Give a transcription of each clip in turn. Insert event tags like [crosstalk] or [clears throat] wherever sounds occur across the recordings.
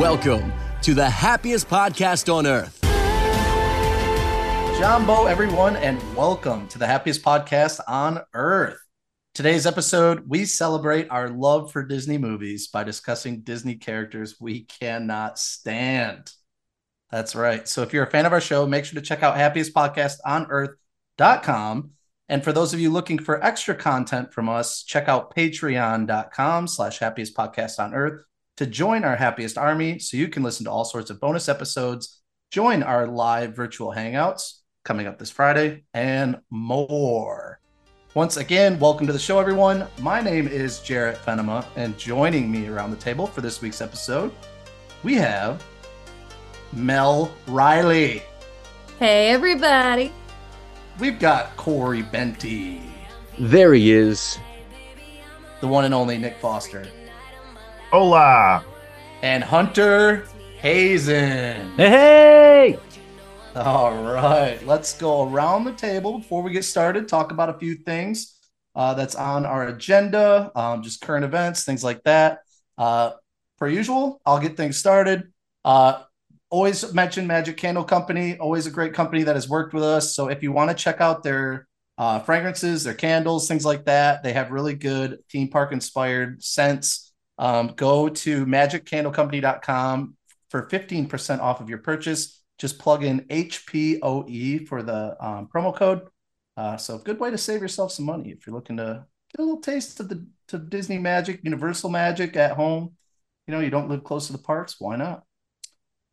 Welcome to the happiest podcast on earth. Jambo, everyone, and welcome to the happiest podcast on earth. Today's episode, we celebrate our love for Disney movies by discussing Disney characters we cannot stand. That's right. So if you're a fan of our show, make sure to check out happiestpodcastonearth.com. And for those of you looking for extra content from us, check out patreon.com slash happiest podcast on earth to join our happiest army so you can listen to all sorts of bonus episodes, join our live virtual hangouts coming up this Friday, and more. Once again, welcome to the show, everyone. My name is Jarrett Fenema, and joining me around the table for this week's episode, we have Mel Riley. Hey, everybody. We've got Corey Benty, There he is. the one and only Nick Foster, Hola. and Hunter Hazen. Hey! All right, let's go around the table before we get started. Talk about a few things uh, that's on our agenda, um, just current events, things like that. Uh, per usual, I'll get things started. Uh, always mention Magic Candle Company, always a great company that has worked with us. So if you want to check out their uh, fragrances, their candles, things like that, they have really good theme park inspired scents. Um, go to magiccandlecompany.com for 15% off of your purchase just plug in HPOE for the um, promo code. Uh, so, good way to save yourself some money if you're looking to get a little taste of the to Disney magic, Universal magic at home. You know, you don't live close to the parks, why not?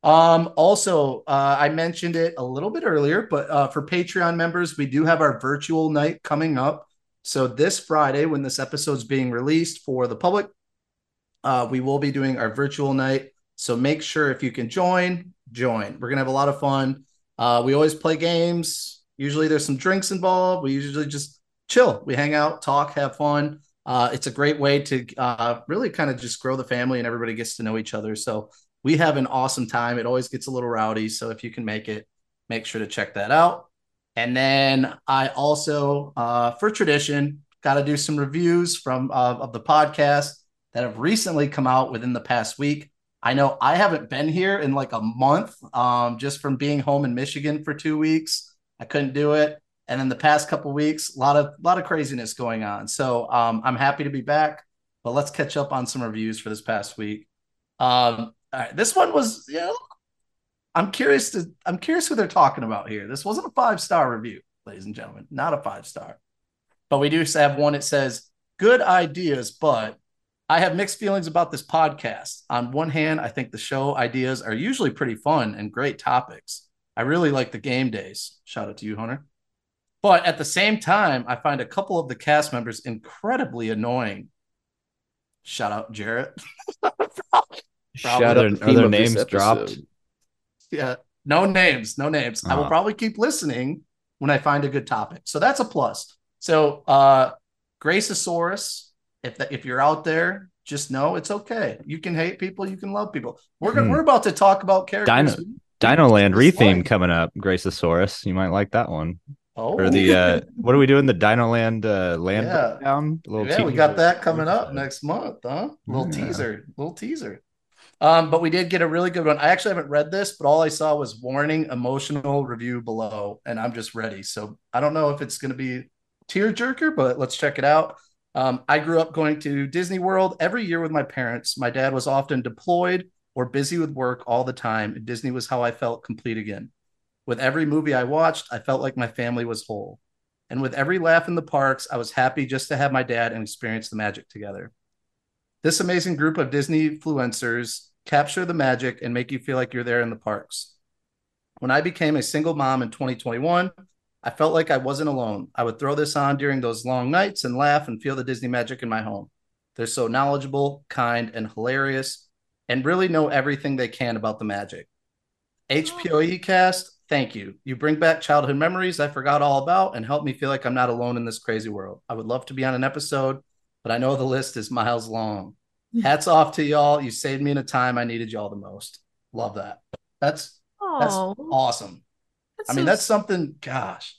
Um, also, uh, I mentioned it a little bit earlier, but uh, for Patreon members, we do have our virtual night coming up. So, this Friday, when this episode is being released for the public, uh, we will be doing our virtual night. So, make sure if you can join, join. We're gonna have a lot of fun. Uh, we always play games. Usually there's some drinks involved. We usually just chill. We hang out, talk, have fun. Uh, it's a great way to uh, really kind of just grow the family and everybody gets to know each other. So we have an awesome time. It always gets a little rowdy. So if you can make it, make sure to check that out. And then I also, uh, for tradition, got to do some reviews from uh, of the podcast that have recently come out within the past week. I know I haven't been here in like a month, um, just from being home in Michigan for two weeks. I couldn't do it, and then the past couple weeks, a lot of lot of craziness going on. So um, I'm happy to be back. But let's catch up on some reviews for this past week. Um, all right, this one was, you know, I'm curious to I'm curious who they're talking about here. This wasn't a five star review, ladies and gentlemen, not a five star. But we do have one. It says good ideas, but I have mixed feelings about this podcast. On one hand, I think the show ideas are usually pretty fun and great topics. I really like the game days. Shout out to you, Hunter. But at the same time, I find a couple of the cast members incredibly annoying. Shout out Jarrett. [laughs] Shout out Other, the theme other names dropped. yeah, no names, no names. I will Ah. probably keep listening when I find a good topic. So that's a plus. So uh Graceosaurus, if that if you're out there, just know it's okay. You can hate people, you can love people. We're gonna Hmm. we're about to talk about characters. Dino- Dinoland Dislike. retheme coming up. Graceosaurus, you might like that one. Oh, Or the uh, [laughs] what are we doing? The Dinoland uh, land Yeah. down. Little yeah, we got that coming up next month, huh? Little Yeah. teaser, little teaser. Um, but we did get a really good one. I actually haven't read this, but all I saw was warning emotional review below, and I'm just ready. So I don't know if it's going to be tear jerker, but let's check it out. Um, I grew up going to Disney World every year with my parents. My dad was often deployed or busy with work all the time, and Disney was how I felt complete again. With every movie I watched, I felt like my family was whole. And with every laugh in the parks, I was happy just to have my dad and experience the magic together. This amazing group of Disney influencers capture the magic and make you feel like you're there in the parks. When I became a single mom in 2021, I felt like I wasn't alone. I would throw this on during those long nights and laugh and feel the Disney magic in my home. They're so knowledgeable, kind, and hilarious, and really know everything they can about the magic. HPOE E oh. cast, thank you. You bring back childhood memories I forgot all about and help me feel like I'm not alone in this crazy world. I would love to be on an episode, but I know the list is miles long. Hmm. Hats off to y'all. You saved me in a time I needed y'all the most. Love that. That's that's Oh, awesome. I mean, that's something, gosh.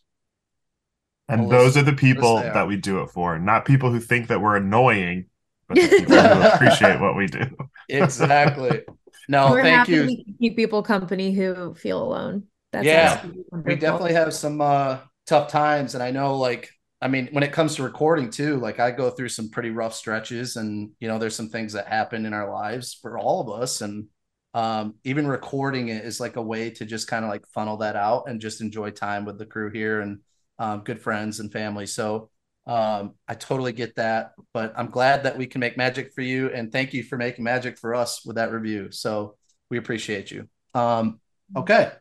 And Well, those are the people that we do it for, not people who think that we're annoying, but the [laughs] people who appreciate what we do. Exactly. [laughs] No, We're thank happy you. we keep people company who feel alone. That's Yeah, we definitely have some uh tough times and i know like i mean when it comes to recording too like i go through some pretty rough stretches and you know there's some things that happen in our lives for all of us and um even recording it is like a way to just kind of like funnel that out and just enjoy time with the crew here and um, good friends and family so um i totally get that but i'm glad that we can make magic for you and thank you for making magic for us with that review so we appreciate you um okay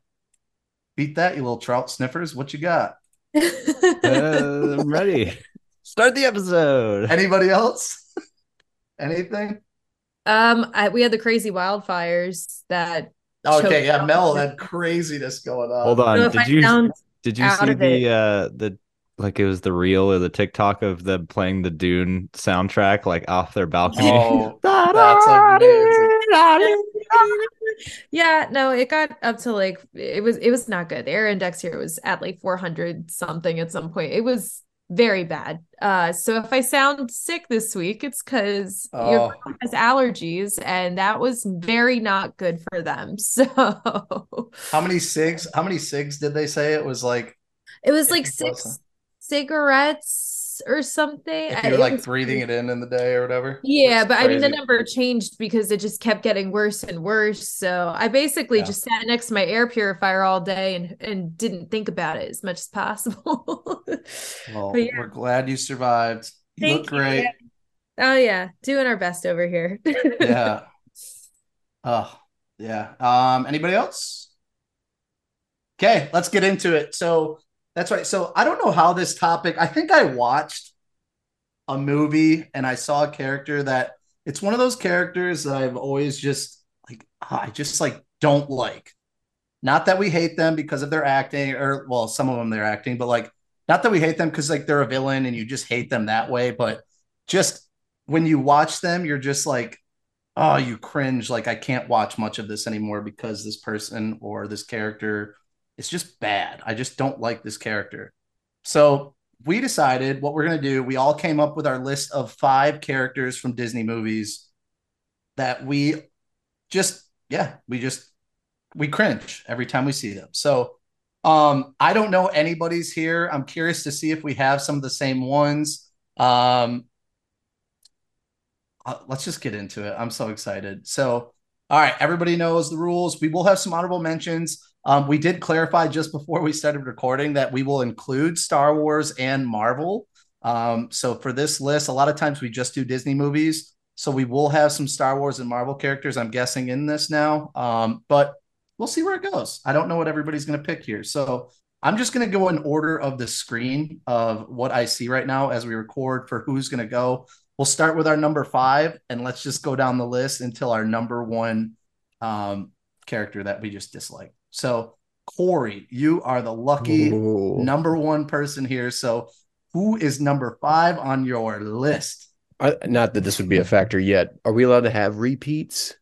beat that you little trout sniffers what you got Uh, [laughs] I'm ready. [laughs] Start the episode. Anybody else? [laughs] Anything? Um, I, we had the crazy wildfires that. Okay, yeah, Mel had craziness going on. Hold So on. if Did you did you see the it- uh the like it was the reel or the TikTok of them playing the Dune soundtrack like off their balcony? Oh, [laughs] that's amazing. yeah, no, it got up to like it was it was not good. The air index here was at like 400 something at some point. It was very bad. Uh so if I sound sick this week, it's because Oh. your mom has allergies and that was very not good for them. [laughs] So How many cigs? How many cigs did they say it was like? it was like six wasn't- or something. If you're like was breathing it in in the day or whatever. Yeah, but I mean the number changed because it just kept getting worse and worse. So I basically Yeah. just sat next to my air purifier all day and and didn't think about it as much as possible. [laughs] Well, yeah. we're glad you survived. You Thank look you. great. oh yeah, doing our best over here. [laughs] Yeah. Oh, yeah. Um, anybody else? Okay, let's get into it. So that's right. So I don't know how this topic, I think I watched a movie and I saw a character that it's one of those characters that I've always just like, ah, I just like don't like. Not that we hate them because of their acting, or well, some of them they're acting, but like not that we hate them because like they're a villain and you just hate them that way, but just when you watch them, you're just like, oh, you cringe. Like I can't watch much of this anymore because this person or this character is just bad. I just don't like this character. So we decided what we're gonna do. We all came up with our list of five characters from Disney movies that we just, yeah, we just we cringe every time we see them. So um I don't know anybody's here. I'm curious to see if we have some of the same ones. Um uh, let's just get into it. I'm so excited. So, all right, everybody knows the rules. We will have some honorable mentions. Um, we did clarify just before we started recording that we will include Star Wars and Marvel. Um, so for this list, a lot of times we just do Disney movies. So we will have some Star Wars and Marvel characters, I'm guessing, in this now. Um, but we'll see where it goes. I don't know what everybody's going to pick here. So I'm just going to go in order of the screen of what I see right now as we record for who's going to go. We'll start with our number five, and let's just go down the list until our number one um, character that we just dislike. So, Corey, you are the lucky Ooh. number one person here. So, who is number five on your list? I, not that this would be a factor yet. Are we allowed to have repeats?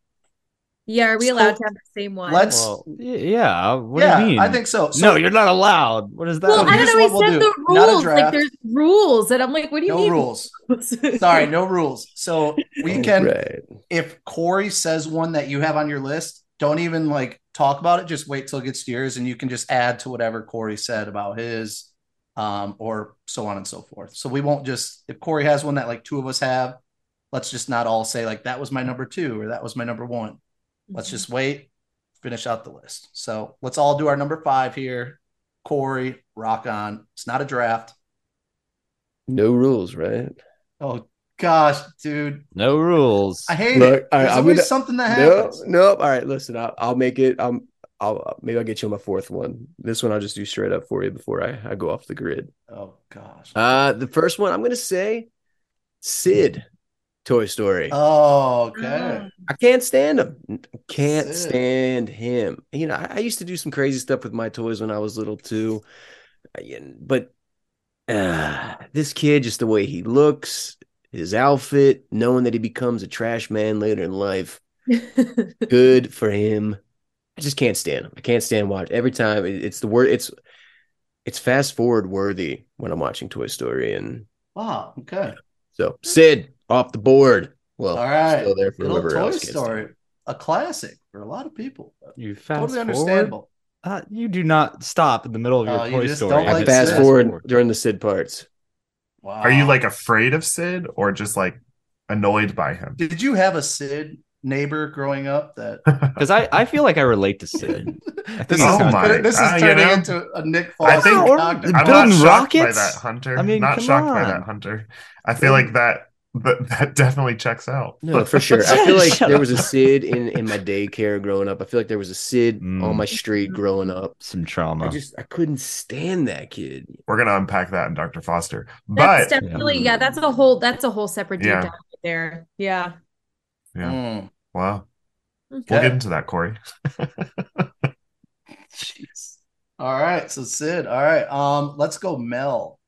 yeah, are we So, allowed to have the same one? let's- Well, yeah. What yeah, do you mean? I think so. no, you're not allowed. What is that? well, I don't know. He we'll said do. the rules. Like there's rules, and I'm like, what do you no mean? rules. [laughs] Sorry, no rules. So we can Right. if Corey says one that you have on your list, don't even like talk about it. Just wait till it gets to yours, and you can just add to whatever Corey said about his, um, or so on and so forth. So we won't just if Corey has one that like two of us have, let's just not all say like that was my number two or that was my number one. Let's just wait, finish out the list. So let's all do our number five here. Corey, rock on. It's not a draft. No rules, right? Oh gosh, dude, no rules. I hate Look, it. all right, There's I'm always gonna- something that No, happens. nope. All right, listen. I'll, I'll make it. Um, I'll uh, maybe I'll get you on my fourth one. This one I'll just do straight up for you before I, I go off the grid. Oh gosh. Uh, the first one I'm gonna say, Sid, Toy Story. Oh, okay. I can't stand him. Can't Sid. stand him. You know, I, I used to do some crazy stuff with my toys when I was little too, but uh, this kid, just the way he looks, his outfit, knowing that he becomes a trash man later in life, [laughs] good for him. I just can't stand him. I can't stand watch every time. it's the word. It's it's fast forward worthy when I'm watching Toy Story, and Wow. Okay. so Sid off the board. Well, All right. still there for Good whoever Toy else. Story. a classic for a lot of people. You fast Totally understandable. Uh, you do not stop in the middle of your Oh, Toy just Story. don't I like fast Sid. forward during the Sid parts. Wow. Are you like afraid of Sid or just like annoyed by him? Did you have a Sid neighbor growing up that [laughs] because I, I feel like I relate to Sid. I [laughs] think this, Oh is, my- this is uh, you turning know, into a Nick I think- or- cognitive- I'm Building not shocked by that, Hunter. I mean, not come shocked by that, Hunter. I feel like that that, that definitely checks out. No, for sure. I feel [laughs] like there was a Sid in, in my daycare growing up. I feel like there was a Sid Mm. on my street growing up. some trauma. I just I couldn't stand that kid. We're gonna unpack that in Dr. Foster. That's But definitely yeah. That's a whole that's a whole separate deep Yeah. dive right there. Yeah. yeah, Mm, well, we'll get into that, Corey. [laughs] Jeez. All right, so Sid. All right, um, let's go Mel.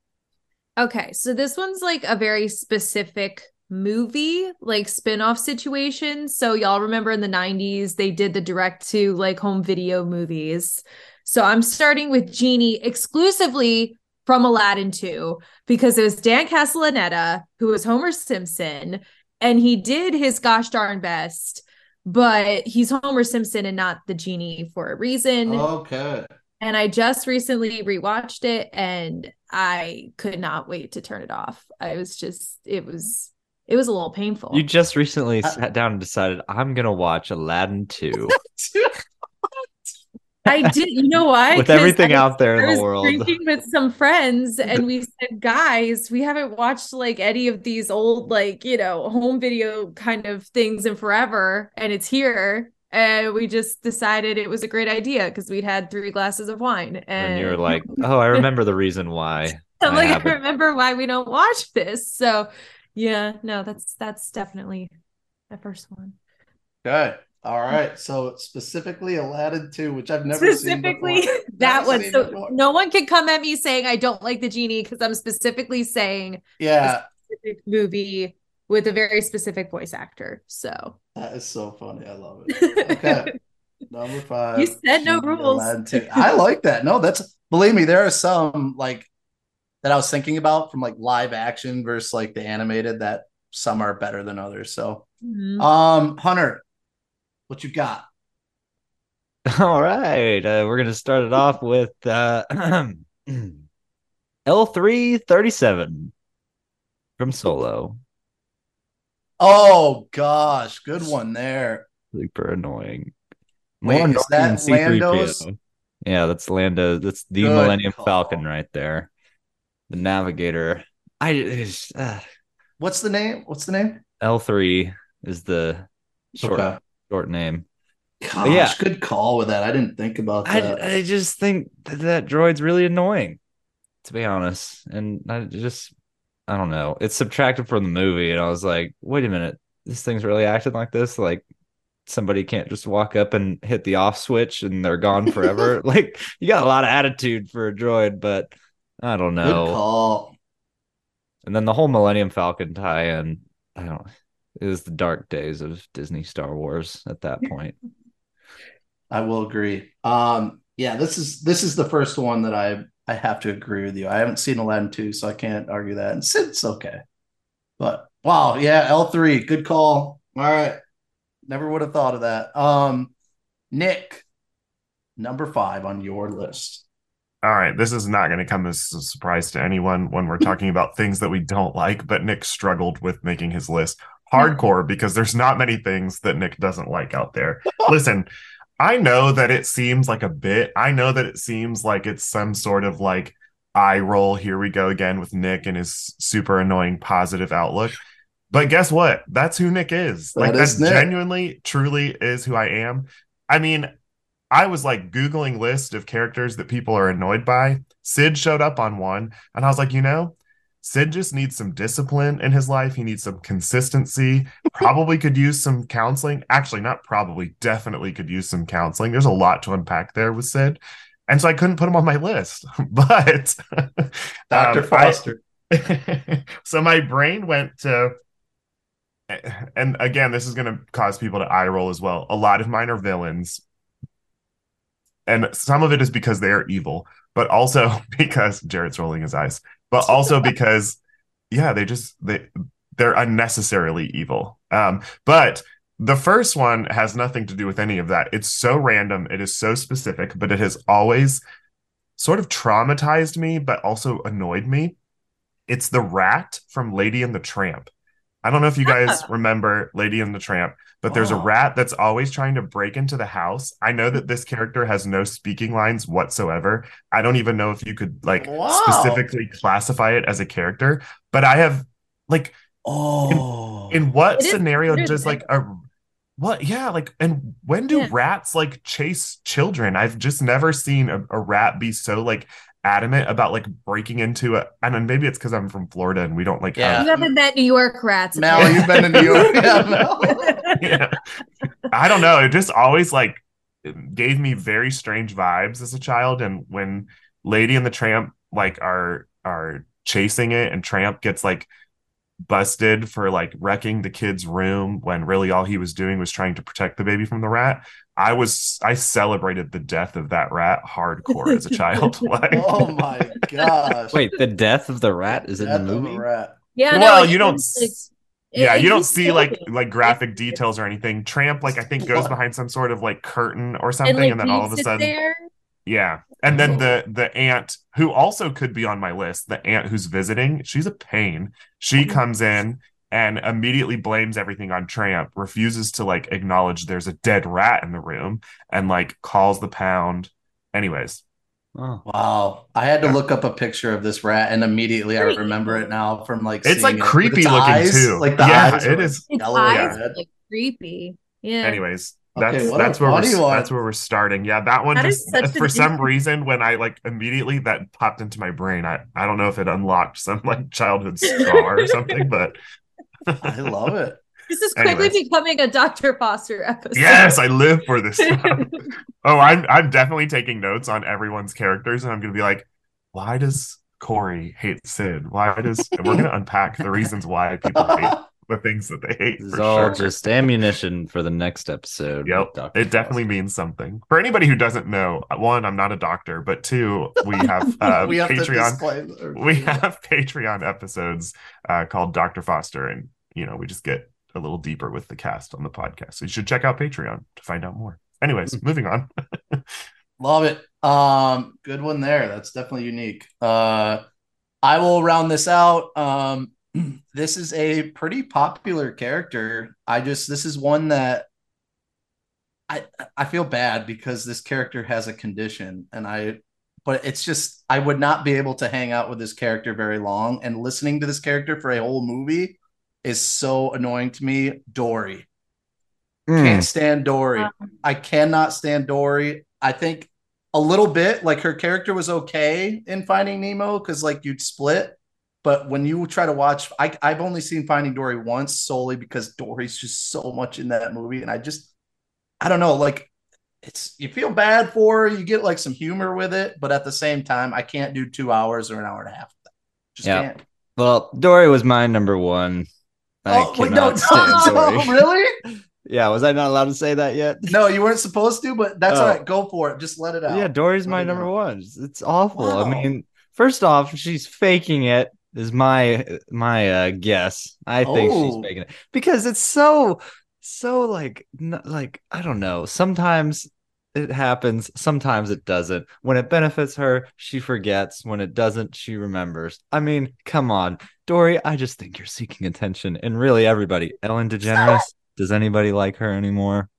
Okay, so this one's like a very specific movie, like spin-off situation. So y'all remember in the 90s they did the direct to like home video movies. So I'm starting with Genie exclusively from Aladdin 2 because it was Dan Castellaneta who was Homer Simpson and he did his gosh darn best, but he's Homer Simpson and not the genie for a reason. Okay. And I just recently rewatched it and I could not wait to turn it off. I was just it was it was a little painful. you just recently I- sat down and decided I'm gonna watch Aladdin 2 [laughs] I did you know why? With everything I, out there I in was the world. drinking with some friends [laughs] and we said, guys, we haven't watched like any of these old like, you know, home video kind of things in forever and it's here. And we just decided it was a great idea because we'd had three glasses of wine. And, And you're like, oh, I remember the reason why. [laughs] I'm I like, I haven't. remember why we don't watch this. So yeah, no, that's that's definitely the first one. Okay. All right. So specifically Aladdin 2, which I've never specifically seen [laughs] that Never one. seen So before. no one can come at me saying I don't like the genie because I'm specifically saying Yeah, specific movie with a very specific voice actor. So that is so funny. I love it. Okay. [laughs] Number five. You said no rules. I like that. No, that's believe me, there are some like that I was thinking about from like live action versus like the animated that some are better than others. So mhm. um Hunter, what you got? [laughs] All right, uh, we're gonna start it off with uh, [clears throat] L337 from Solo. Oh gosh, good one there. Super annoying. Wait, is annoying that Lando's? Yeah, that's Lando. That's the Good Millennium call. Falcon right there. The Navigator. I uh, What's the name? What's the name? L3 is the short Okay. short name. Gosh, yeah. good call with that. I didn't think about that. I I just think that, that droid's really annoying, to be honest. And I just I don't know. It's subtracted from the movie, and I was like, wait a minute, this thing's really acting like this. Like somebody can't just walk up and hit the off switch and they're gone forever. [laughs] [laughs] like you got a lot of attitude for a droid, but I don't know. call. And then the whole Millennium Falcon tie-in, I don't. Know. It was the dark days of Disney Star Wars at that [laughs] point. I will agree. Um, yeah, this is this is the first one that I I have to agree with you. I haven't seen Aladdin 2, so I can't argue that. And Sid's okay. But wow, yeah, L3, good call. All right. Never would have thought of that. Um, Nick, number five on your list. All right, this is not going to come as a surprise to anyone when we're talking about things that we don't like, but Nick struggled with making his list hardcore because there's not many things that Nick doesn't like out there. [laughs] Listen, I know that it seems like a bit. I know that it seems like it's some sort of like eye roll. Here we go again with Nick and his super annoying positive outlook. But guess what? That's who Nick is. That like that is Nick. genuinely, truly is who I am. I mean, I was like Googling list of characters that people are annoyed by. Sid showed up on one, and I was like, you know, Sid just needs some discipline in his life. He needs some consistency. Probably could use some counseling. Actually, not probably, definitely could use some counseling. There's a lot to unpack there with Sid. And so I couldn't put him on my list. [laughs] But [laughs] Dr. um, I- [laughs] so my brain went to and again this is going to cause people to eye roll as well a lot of mine are villains and some of it is because they are evil but also because jarrett's rolling his eyes but also because yeah they just they they're unnecessarily evil um but The first one has nothing to do with any of that. It's so random. It is so specific, but it has always sort of traumatized me, but also annoyed me. It's the rat from Lady and the Tramp. I don't know if you guys remember Lady and the Tramp, but there's a rat that's always trying to break into the house. I know that this character has no speaking lines whatsoever. I don't even know if you could like Wow. specifically classify it as a character, but I have like Oh, in what It is scenario weird does like a what yeah like and when do Yeah. rats like chase children i've just never seen a, a rat be so like adamant about like breaking into a and then maybe it's because i'm from florida and we don't like Yeah. have You haven't met New York rats. Mel, you've been to New York. [laughs] Yeah, Mel. [laughs] yeah. I don't know. It just always like gave me very strange vibes as a child. And when Lady and the Tramp like are are chasing it, and Tramp gets like busted for like wrecking the kid's room when really all he was doing was trying to protect the baby from the rat. I was I celebrated the death of that rat hardcore as a child. [laughs] like, Oh my gosh. Wait, the death of the rat is in Death the of a movie? rat. Yeah, well, it you don't. like, yeah, you don't see like like graphic details or anything. Tramp, like I think, goes What? behind some sort of like curtain or and something, like and then all of a sudden, there. yeah. And then Oh. the the aunt who also could be on my list, the aunt who's visiting, she's a pain. She Mhm. comes in and immediately blames everything on Tramp, refuses to like acknowledge there's a dead rat in the room, and like calls the pound. Anyways, Oh. Wow. I had to Yeah. look up a picture of this rat and immediately I remember it now from like It's, seeing like, it creepy its looking, eyes, too. Like the Yeah, eyes it. Its yellow eyes red. like creepy. Yeah. anyways that's what- that's where we're do that's where we're starting yeah that one That is just [laughs] for some interesting- reason when i like immediately that popped into my brain i i don't know if it unlocked some like childhood scar or something but I love it. This is quickly Anyways. becoming a Dr. Foster episode. yes i live for this [laughs] stuff oh i'm i'm definitely taking notes on everyone's characters and i'm gonna be like why does corey hate sid why does and we're gonna unpack the reasons why people hate the things that they hate This is all sure just ammunition for the next episode. Yep. Dr. It definitely Foster. means something. For anybody who doesn't know, one, I'm not a doctor, but two, we have [laughs] uh, we have Patreon. disclaim- [laughs] We have Patreon episodes uh, called Dr. Foster, and you know, we just get a little deeper with the cast on the podcast. So you should check out Patreon to find out more. Anyways, moving on. [laughs] Love it. Um, good one there. That's definitely unique. Uh, I will round this out. Um, this is a pretty popular character. I just this is one that I I feel bad because this character has a condition, and I but it's just I would not be able to hang out with this character very long, and listening to this character for a whole movie is so annoying to me. Dory. Mm. Can't stand Dory. Um, I cannot stand Dory. I think a little bit like her character was okay in Finding Nemo because like you'd split, but when you try to watch, I I've only seen Finding Dory once solely because Dory's just so much in that movie, and I just I don't know like it's you feel bad for her, you get like some humor with it, but at the same time, I can't do two hours or an hour and a half. of that. Just Yeah. can't. Well, Dory was my number one. I Oh wait, no, [laughs] stand Dory. [laughs] really? Yeah, was I not allowed to say that yet? No, you weren't supposed to, but that's Oh. all right. Go for it. Just let it out. Yeah, Dory's my number one. It's, it's awful. Wow. I mean, first off, she's faking it. Is my my uh, guess? I think Oh. she's making it because it's so so like n- like I don't know. Sometimes it happens. Sometimes it doesn't. When it benefits her, she forgets. When it doesn't, she remembers. I mean, come on, Dory. I just think you're seeking attention, and really, everybody. Ellen DeGeneres. [laughs] Does anybody like her anymore?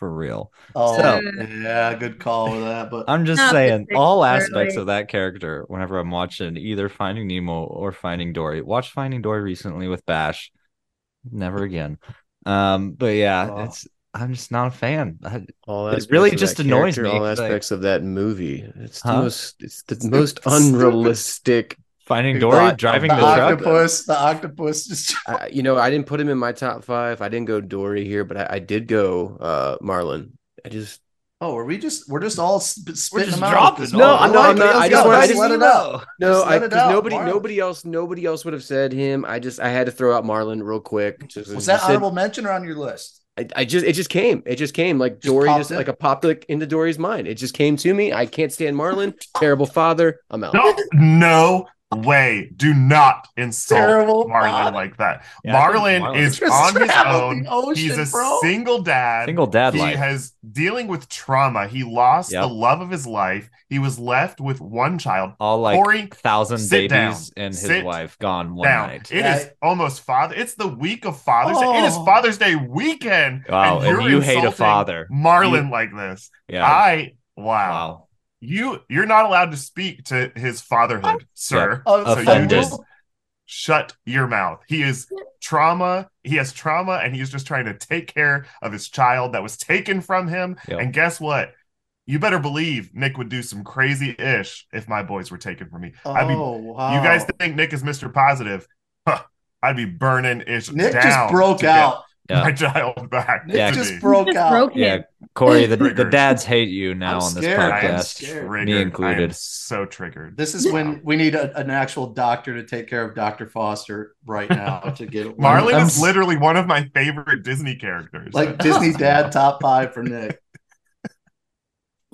For real. Oh, So- yeah, good call with that. But I'm just Not saying, all particularly. aspects of that character, whenever I'm watching either Finding Nemo or Finding Dory, watch Finding Dory recently with Bash. Never again. Um, but yeah, Oh. it's I'm just not a fan. I, All It aspects really of just that annoys character, me, All 'cause, like- aspects of that movie. It's the Huh? most. It's the most [laughs] unrealistic. Finding Dory the driving the the truck. octopus, the octopus just [laughs] I, you know, I didn't put him in my top five. I didn't go Dory here, but I, I did go uh Marlin. I just Oh, are we just we're just all sp- spitting just them out? dropping Just- them. No, Oh, I'm not- I'm not- I just go. want- to Just just- let it out. no, I it out, nobody Marlin. nobody else nobody else would have said him. I just I had to throw out Marlin real quick. Just, Was that just said- honorable mention or on your list? I, I just it just came. It just came like Just Dory just in? like a popped like into Dory's mind. It just came to me. I can't stand Marlin. Terrible father. I'm out. No, no, way. Do not insult Terrible Marlin father. like that. Yeah, I think Marlin Marlin is on his own. ocean, He's a bro. single dad. Single dad he life. has dealing with trauma. He lost Yep. the love of his life. He was left with one child. All like Corey, thousand babies down. and his Sit wife gone one down. night. It is Yeah. almost father. It's the week of Father's Day. It is Oh. Father's Day weekend. Wow, and you're you hate a insulting father. Marlin You- like this. Yeah. I wow. wow. You you're not allowed to speak to his fatherhood, oh, sir. Oh, So you just shut your mouth. He is trauma. He has trauma, and he's just trying to take care of his child that was taken from him. Yep. And guess what? You better believe Nick would do some crazy ish if my boys were taken from me. I'd be. Oh, wow. You guys think Nick is Mr. Positive? Huh, I'd be burning ish. Nick down just broke to get out. Yeah. My child back. Nick Yeah. to just me. broke Just out. broke Yeah, him. Corey, the, the dads hate you now I'm on this scared. I I am podcast. scared. Me I am included. so triggered. This is when we need a, an actual doctor to take care of Dr. Foster right now [laughs] to get Marlin I'm- is literally one of my favorite Disney characters. like Disney Dad top five for Nick. [laughs]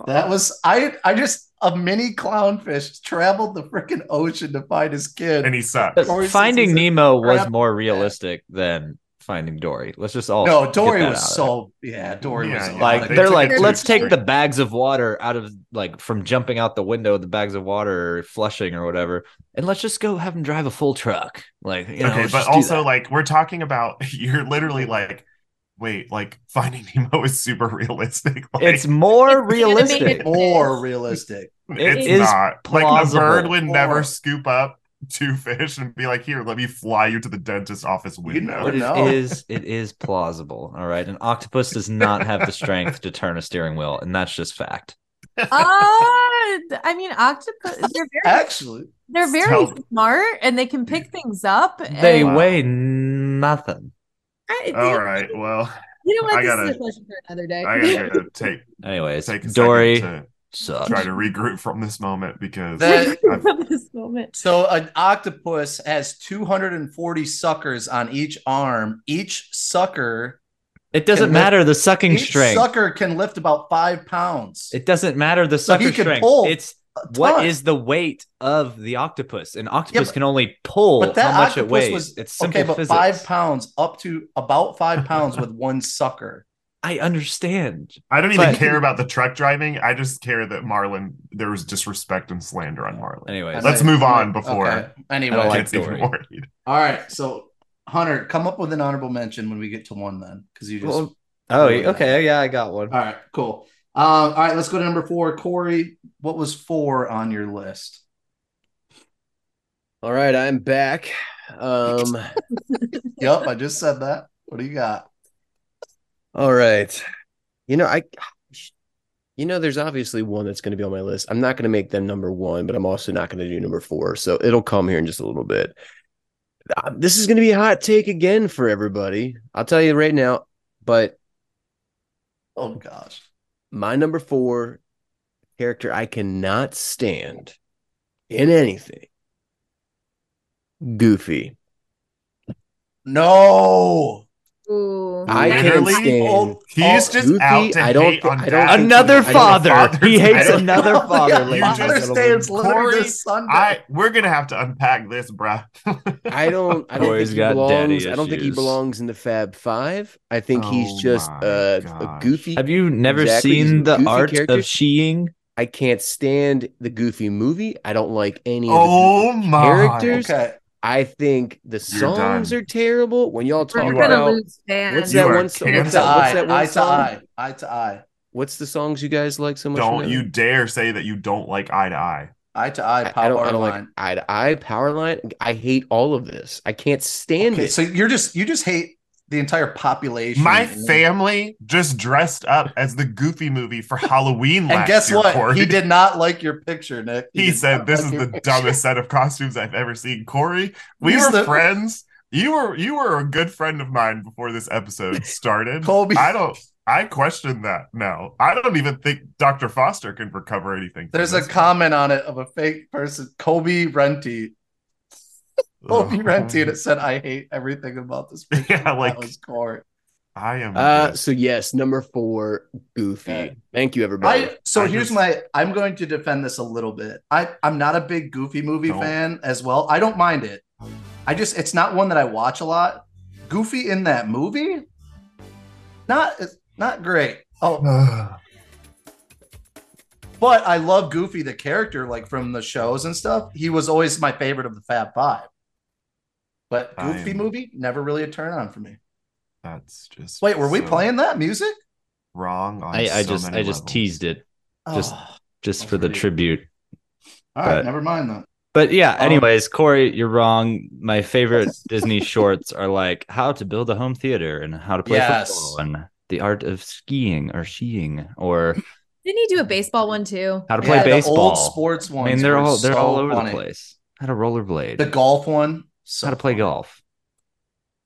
That was I. I just a mini clownfish traveled the freaking ocean to find his kid. and he sucks. But Corey says Finding Nemo was more dad. realistic than Finding Dory. Let's just all no, get Dory that was out of so yeah. Dory Yeah, was yeah. like They they're like let's take extreme. the bags of water out of like from jumping out the window the bags of water or flushing or whatever and let's just go have them drive a full truck like you know okay, let's but also like we're talking about [laughs] you're literally like, wait, like Finding Nemo is super [laughs] realistic. Like, it's more It's realistic more realistic. it it's is not like a bird would never scoop up two fish and be like, here, let me fly you to the dentist office window. but it No. is it is plausible all right an octopus does not have the strength to turn a steering wheel and that's just fact Uh, I mean, octopus. They're very, [laughs] Actually, they're very Tell- smart, and they can pick things up. they and- Wow. weigh nothing I, All right, [laughs] well, You know what? I this gotta- is a question for another day. I gotta go [laughs] take anyways take dory to sucks try to regroup from this moment because That- [laughs] From this moment. so an octopus has 240 suckers on each arm. Each sucker, it doesn't Can matter the sucking each strength sucker can lift about five pounds. It doesn't matter the So he sucker could strength. pull It's A what ton. is the weight of the octopus? An octopus but- can only pull But that how much it octopus weighs. was it's simple okay, but physics. five pounds up to about five pounds with one sucker. I understand. I don't even But- care about the truck driving. I just care that Marlin there was disrespect and slander on Marlin. Anyways, Let's move on before Okay. Anyway, I don't it like gets even Dory. more heated. all right. So Hunter, come up with an honorable mention when we get to one, then, because you just. Well, oh, okay, yeah, I got one. all right, cool. Um, all right, let's go to number four. Corey, what was four on your list? All right, I'm back. Um, [laughs] Yep, I just said that. What do you got? All right. You know, I you know, there's obviously one that's going to be on my list. I'm not going to make them number one, but I'm also not going to do number four. So it'll come here in just a little bit. Uh, This is going to be a hot take again for everybody. I'll tell you right now. But Oh gosh. my number four character I cannot stand in anything. Goofy. No. Ooh. I can't Literally? stand. He's just Goofy, out to I don't hate on I don't Another [laughs] I father. He hates another father. Yeah, ladies and Father's gentlemen. Day is literally Corey, Sunday. I we're gonna have to unpack this, bruh. I don't. I don't Corey's think he belongs. I don't think he belongs in the Fab Five. I think Oh he's just my uh, a goofy. Have you never Exactly, seen the art character. of skiing? I can't stand the Goofy movie. I don't like any of the oh my characters. okay. I think the You're songs done. are terrible. When y'all talk We're about what's that one song? What's that, what's eye, that one eye to song? eye, eye to eye, What's the songs you guys like so much? Don't you dare say that you don't like eye to eye. eye to eye. Power I don't. I don't like line. eye to eye power line. I hate all of this. I can't stand Okay, it. so you're just you just hate the entire population. My family just dressed up as the Goofy movie for Halloween last And guess year, what? Corey. He did not like your picture, Nick. He did said this like is the picture." dumbest set of costumes I've ever seen. Corey, we He's were the- friends. You were you were a good friend of mine before this episode started. Colby. I don't I question that now. I don't even think Dr. Foster can recover anything. There's a comment on it of a fake person, Kobe Renty. Kobe Ugh. Renty, and it said, "I hate everything about this [laughs] picture." Yeah, like- that was Corey. I am. Uh, so yes, number four, Goofy. Okay. Thank you, everybody. I so I here's just- my I'm going to defend this a little bit. I I'm not a big Goofy movie Don't. fan as well. I don't mind it. I just it's not one that I watch a lot. Goofy in that movie, not not great. Oh, [sighs] but I love Goofy the character, like from the shows and stuff. He was always my favorite of the Fab Five. But Goofy I'm- movie never really a turn on for me. that's just. Wait, were we playing that music? wrong? On I, I so just many I just teased it Just- Oh, just for the pretty- tribute. all right, but- never mind that. But yeah, Oh. anyways, Corey, you're wrong. My [laughs] favorite Disney shorts are like how to build a home theater and how to play Yes. football and the art of skiing or skiing or [laughs] Didn't he do a baseball one too? how to play Yeah, baseball. The old sports One. I mean, they're all they're so all over funny. the place. How to rollerblade. The golf one. So how to play golf.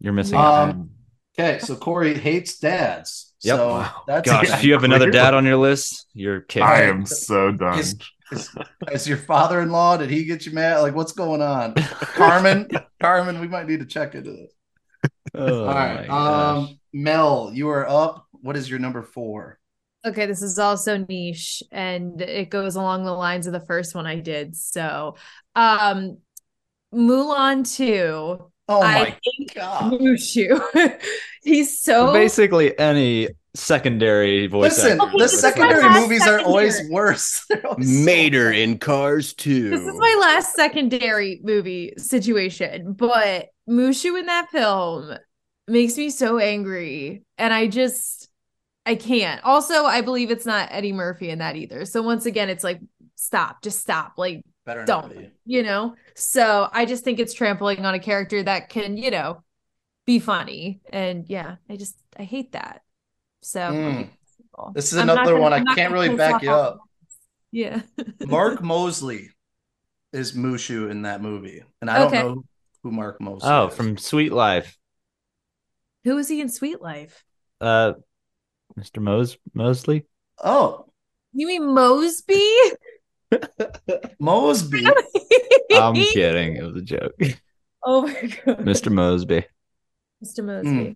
You're missing Um, Okay, so Corey hates dads. Yep. So Wow. that's Gosh, if you have another dad on your list, you're kicked. I am so done. Is- is, is your father-in-law? Did he get you mad? Like, what's going on, Carmen? [laughs] Carmen, we might need to check into this. Oh, All right, um, Mel, you are up. What is your number four? Okay, this is also niche and it goes along the lines of the first one I did. So, um Mulan 2. Oh I my think god! Mushu. [laughs] He's so basically any secondary voice Listen, actor. Okay, the this is my secondary movies are always worse. [laughs] They're always Mater bad. in Cars 2. This is my last secondary movie situation, but Mushu in that film makes me so angry. And I just, I can't. Also, I believe it's not Eddie Murphy in that either. So once again, it's like, stop, just stop. Like, Better don't, be. you know? So I just think it's trampling on a character that can, you know, be funny. And yeah, I just, I hate that. So Mm. keep it simple. This is I'm another gonna- one I I'm not can't really back you up. Yeah. [laughs] Mark Moseley is Mushu in that movie, and I Okay. don't know who Mark Moseley. Oh, is. from Suite Life. Who is he in Sweet Life? Uh Mr. Mos Mosley. oh You mean Moseby? [laughs] Moseby. I'm kidding. It was a joke. Oh my god, Mr. Moseby. Mr. Moseby. Hmm.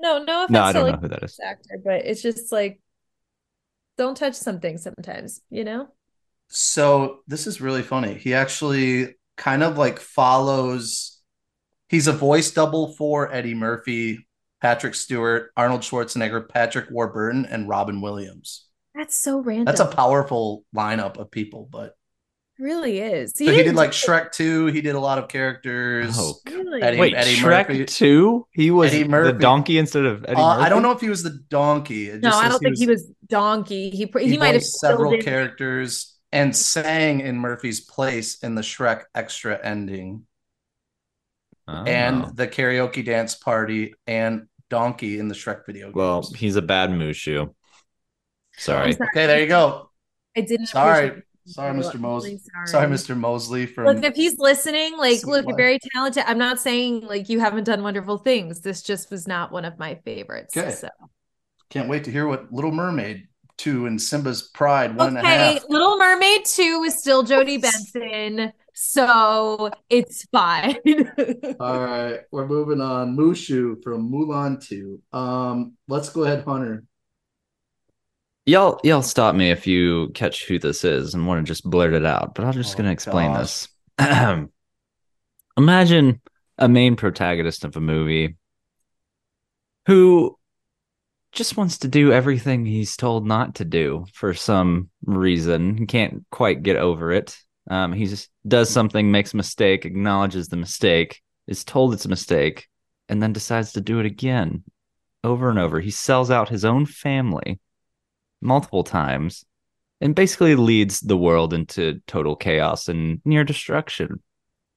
No, no offense No, I don't know like who that is. this actor, but it's just like don't touch something sometimes, you know? So this is really funny. He actually kind of like follows. He's a voice double for Eddie Murphy, Patrick Stewart, Arnold Schwarzenegger, Patrick Warburton, and Robin Williams. That's so random. That's a powerful lineup of people. But really is. so he did like Shrek 2. He did a lot of characters. Oh, really. Eddie- wait, Eddie Shrek 2? He was the donkey instead of Eddie Uh, Murphy? I don't know if he was the donkey. It no, I don't think he was donkey. He he, he might have several in- characters and sang in Murphy's place in the Shrek extra ending. Oh. and the karaoke dance party and Donkey in the Shrek video games. well, he's a bad Mushu. I'm Sorry. sorry. okay, there you go. I didn't Sorry. Sorry, Mr. Moseley. really Sorry, Mr. Moseley from Look, if he's listening, like, Suite look, you're very talented. I'm not saying like you haven't done wonderful things. This just was not one of my favorites. Okay. So Can't wait to hear what Little Mermaid 2 and Simba's Pride one and a okay. Little Mermaid 2 is still Jodi Benson, so it's fine. [laughs] All right, we're moving on. Mushu from Mulan 2. Um, let's go ahead, Hunter. Y'all, y'all stop me if you catch who this is and want to just blurt it out. But I'm just Oh, gonna explain gosh. this. [clears throat] Imagine a main protagonist of a movie who just wants to do everything he's told not to do for some reason. He can't quite get over it. Um, he just does something, makes a mistake, acknowledges the mistake, is told it's a mistake, and then decides to do it again over and over. He sells out his own family multiple times and basically leads the world into total chaos and near destruction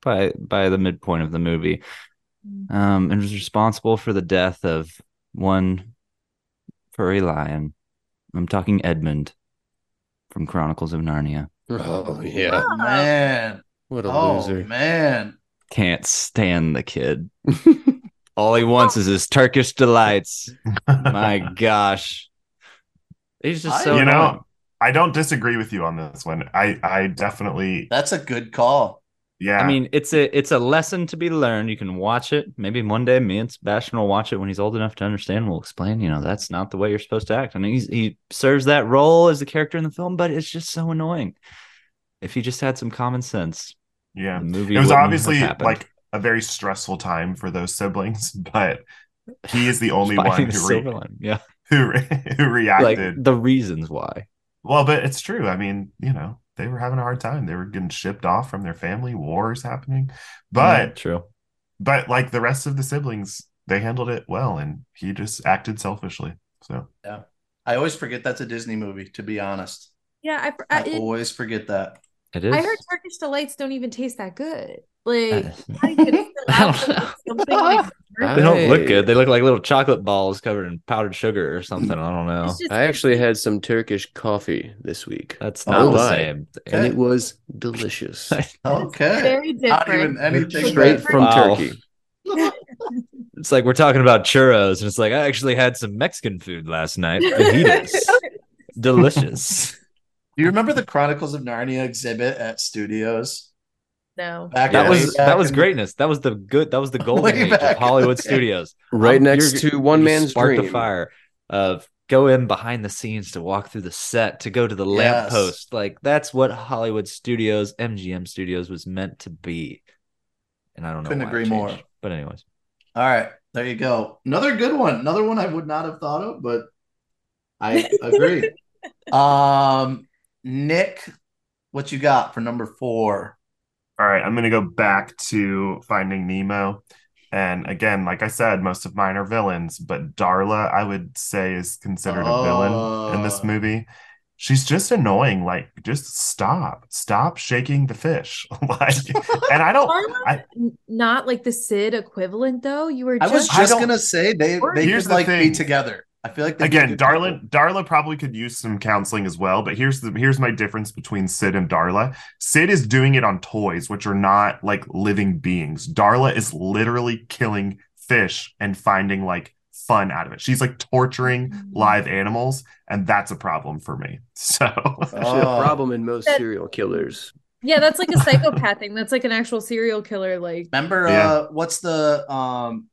by by the midpoint of the movie um and was responsible for the death of one furry lion i'm talking edmund from chronicles of narnia Oh, yeah. Oh, man. What a Oh, loser. man. can't stand the kid [laughs] all he wants is his turkish delights [laughs] my gosh he's just I- so You know, annoying. I don't disagree with you on this one. I I definitely That's a good call. Yeah. I mean, it's a it's a lesson to be learned. You can watch it. Maybe one day me and Sebastian will watch it when he's old enough to understand. We'll explain, you know, that's not the way you're supposed to act. I mean, he's, he serves that role as the character in the film, but it's just so annoying. If he just had some common sense, yeah. the movie It was obviously like a very stressful time for those siblings, [laughs] but he is the [laughs] only one the who silver re- lining. yeah, [laughs] who re- who like reacted. the reasons why. Well, but it's true. I mean, you know, they were having a hard time. They were getting shipped off from their family, wars happening. But true. but like the rest of the siblings, they handled it well and he just acted selfishly. So Yeah. I always forget that's a Disney movie. To be honest, Yeah, I, I, I, it- always forget that. It is. I heard Turkish delights don't even taste that good. Like, Uh, [laughs] how do you get it I don't know. like [laughs] They don't look good. They look like little chocolate balls covered in powdered sugar or something. I don't know. I actually had some Turkish coffee this week, That's Oh, not the my. same. thing. and it was delicious. [laughs] Okay, very different. not different. even anything Straight from Wow. Turkey. It's like we're talking about churros, and it's like I actually had some Mexican food last night. Fajitas. Delicious. Do you remember the Chronicles of Narnia exhibit at Studios? no. Back That was back that was greatness. That was the good. That was the [laughs] golden age back of Hollywood [laughs] studios. Right Um, next to One you Man's sparked Dream. a fire of go in behind the scenes to walk through the set to go to the Yes. lamppost. Like that's what Hollywood Studios, MGM Studios, was meant to be. And I don't know. Couldn't why it agree more. But anyways, All right, there you go. Another good one. Another one I would not have thought of, but I [laughs] agree. um, Nick, what you got for number four? All right, I'm going to go back to Finding Nemo. And again, like I said, most of mine are villains, but Darla, I would say, is considered a villain in this Oh. movie. She's just annoying. Like, just stop. Stop shaking the fish. [laughs] like, and I don't. Darla's I- n- not like the Sid equivalent, though. You were I was just I gonna say they they Here's could the like be together. I feel like Again, Darla, people. Darla probably could use some counseling as well. But here's the here's my difference between Sid and Darla. Sid is doing it on toys, which are not like living beings. Darla is literally killing fish and finding like fun out of it. She's like torturing live animals, and that's a problem for me. [laughs] So Actually, Oh. a problem in most That- serial killers. yeah, that's like a psychopath [laughs] thing. That's like an actual serial killer. Like Remember, Yeah. uh, what's the um,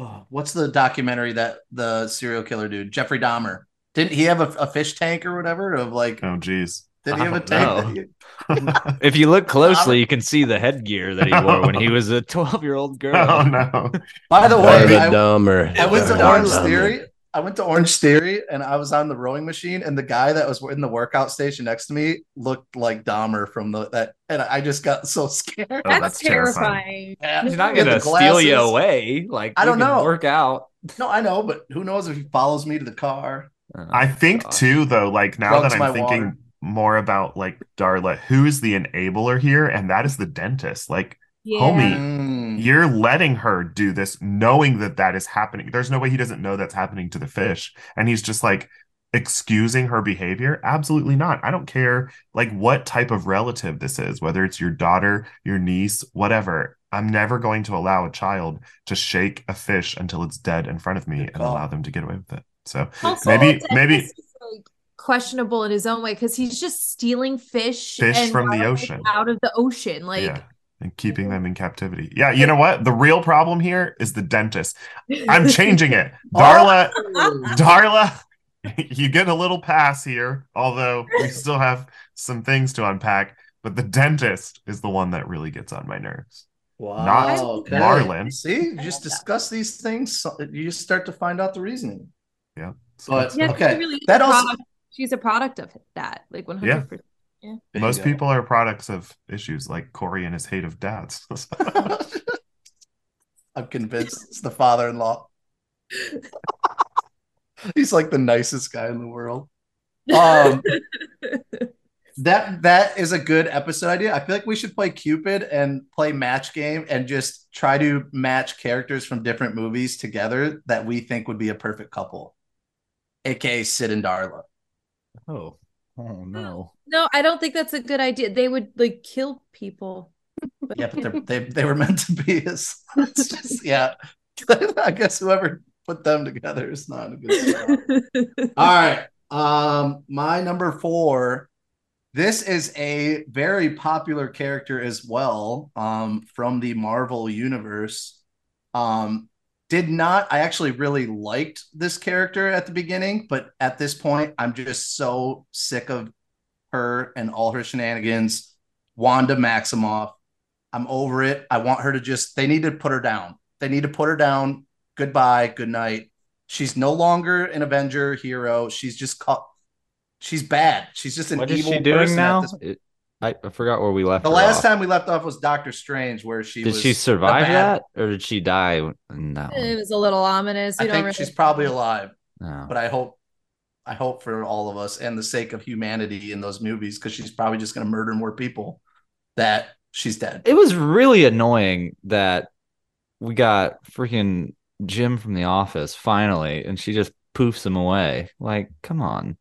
oh, what's the documentary that the serial killer dude Jeffrey Dahmer didn't he have a, a fish tank or whatever of like oh geez. did he have a tank? he- [laughs] if you look closely, you can see the headgear that he [laughs] wore when he was a 12 year old girl. [laughs] oh no. By the way, David I, Dahmer. I went to David Orange Dahmer. Theory. I went to Orange Theory and I was on the rowing machine, and the guy that was in the workout station next to me looked like Dahmer from the that, and I just got so [laughs] scared. Oh, that's, that's terrifying. terrifying. Yeah. He's not gonna steal you away. Like I don't know. Work out. No, I know, but who knows if he follows me to the car? Oh, I think gosh. too, though, like now Drugs that I'm thinking water. more about like Darla, who is the enabler here? And that is the dentist. Like, Yeah. Homie. Mm. you're letting her do this, knowing that that is happening. There's no way he doesn't know that's happening to the fish. And he's just like excusing her behavior. Absolutely not. I don't care like what type of relative this is, whether it's your daughter, your niece, whatever. I'm never going to allow a child to shake a fish until it's dead in front of me and allow them to get away with it. So Also, maybe maybe like, questionable in his own way because he's just stealing fish, Fish and from the wildlife ocean. out of the ocean. Like, yeah. And keeping them in mm-hmm. captivity. Yeah, you know what? The real problem here is the dentist. I'm changing it. [laughs] Darla, oh. Darla, you get a little pass here, although we [laughs] still have some things to unpack. But the dentist is the one that really gets on my nerves. Wow. Not okay. Marlin. See, you just discuss these things. You just start to find out the reasoning. Yeah. So But Yeah, okay, really that also product- she's a product of that. Like one hundred percent. There most people are products of issues like Corey and his hate of dads. [laughs] I'm convinced it's the father-in-law. [laughs] He's like the nicest guy in the world. Um, [laughs] that that is a good episode idea. I feel like we should play Cupid and play match game and just try to match characters from different movies together that we think would be a perfect couple, aka Sid and Darla. Oh, oh no. No, I don't think that's a good idea. They would like kill people. But- [laughs] Yeah, but they they were meant to be as [laughs] it's just yeah. [laughs] I guess whoever put them together is not a good. All right. Um, my number four This is a very popular character as well um, from the Marvel universe. Um, did not, I actually really liked this character at the beginning, but at this point, I'm just so sick of her and all her shenanigans. Wanda Maximoff. I'm over it. I want her to just, they need to put her down. They need to put her down. Goodbye. Good night. She's no longer an Avenger hero. She's just caught. She's bad. She's just an What is evil she doing person at now? this- It- I, I forgot where we left. The her last off. time we left off was Doctor Strange, where she did was she survive bad- that, or did she die No, It was a little ominous. I don't think really she's probably alive, No. but I hope, I hope for all of us and the sake of humanity in those movies, because she's probably just going to murder more people. That she's dead. it was really annoying that we got freaking Jim from the office finally, and she just poofs him away. Like, come on.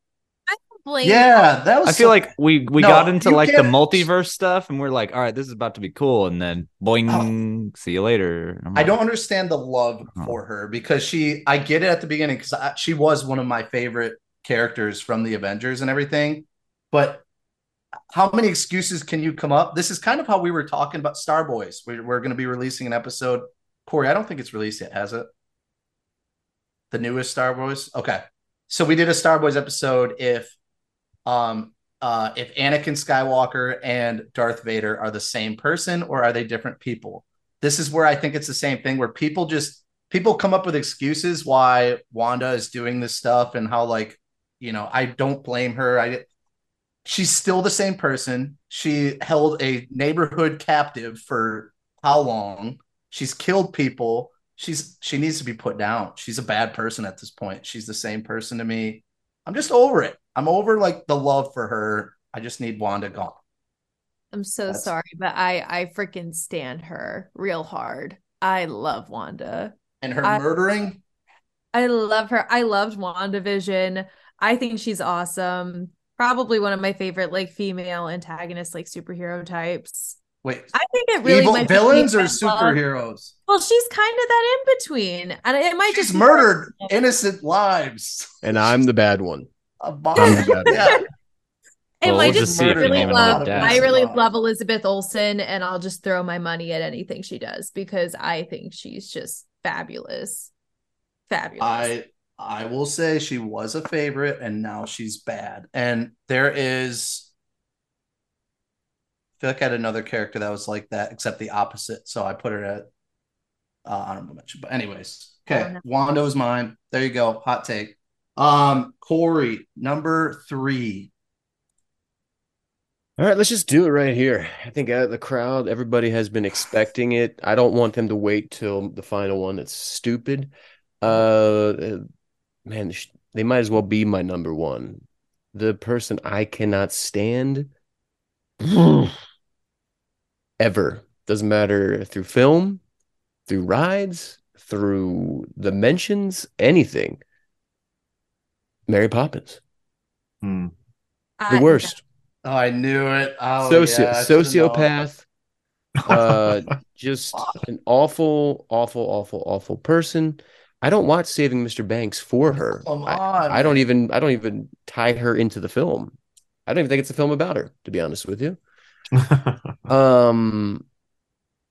blame. Yeah, that was. I feel so- like we we No, got into like the can't- multiverse stuff, and we're like, all right, this is about to be cool, and then boing, oh. see you later. And I'm I like, don't understand the love Oh. for her because she. I get it at the beginning because she was one of my favorite characters from the Avengers and everything, but. How many excuses can you come up? This is kind of how we were talking about Star Boys. We're, we're going to be releasing an episode. Corey, I don't think it's released yet, has it? The newest Star Wars. Okay, so we did a Star Wars episode. If, um, uh, if Anakin Skywalker and Darth Vader are the same person or are they different people? This is where I think it's the same thing where people just people come up with excuses why Wanda is doing this stuff and how like you know I don't blame her. I she's still the same person. She held a neighborhood captive for how long? She's killed people. She's she needs to be put down. She's a bad person at this point. She's the same person to me. I'm just over it. I'm over like the love for her. I just need Wanda gone. I'm so That's- sorry, but I I freaking stand her real hard. I love Wanda. And her I- murdering, I love her. I loved WandaVision. I think she's awesome. Probably one of my favorite like female antagonists, like superhero types. wait, I think it really evil might be villains or female love. superheroes? Well, she's kind of that in between, and it might She's just be- murdered innocent lives. And I'm the bad one. [laughs] A I'm bomb. the bad one. [laughs] yeah. It Well, might we'll just just see be if really love. I really love Elizabeth Olsen, and I'll just throw my money at anything she does because I think she's just fabulous, fabulous. I I will say she was a favorite and now she's bad. And there is I feel like I had another character that was like that, except the opposite. So I put her at uh, honorable mention. But anyways, okay, Oh, no. Wanda was mine. There you go, hot take. Um, Corey, number three. All right, let's just do it right here. I think out of the crowd, everybody has been expecting it. I don't want them to wait till the final one. It's stupid. Uh, man, they might as well be my number one. The person I cannot stand [sighs] ever. Doesn't matter through film, through rides, through the mentions, anything. Mary Poppins, Hmm. the I- worst. Oh, I knew it. Oh, Soci- yeah, I should've known. sociopath. [laughs] uh just an awful awful awful awful person i don't watch saving mr banks for her Come I, on. I don't even i don't even tie her into the film i don't even think it's a film about her to be honest with you [laughs] um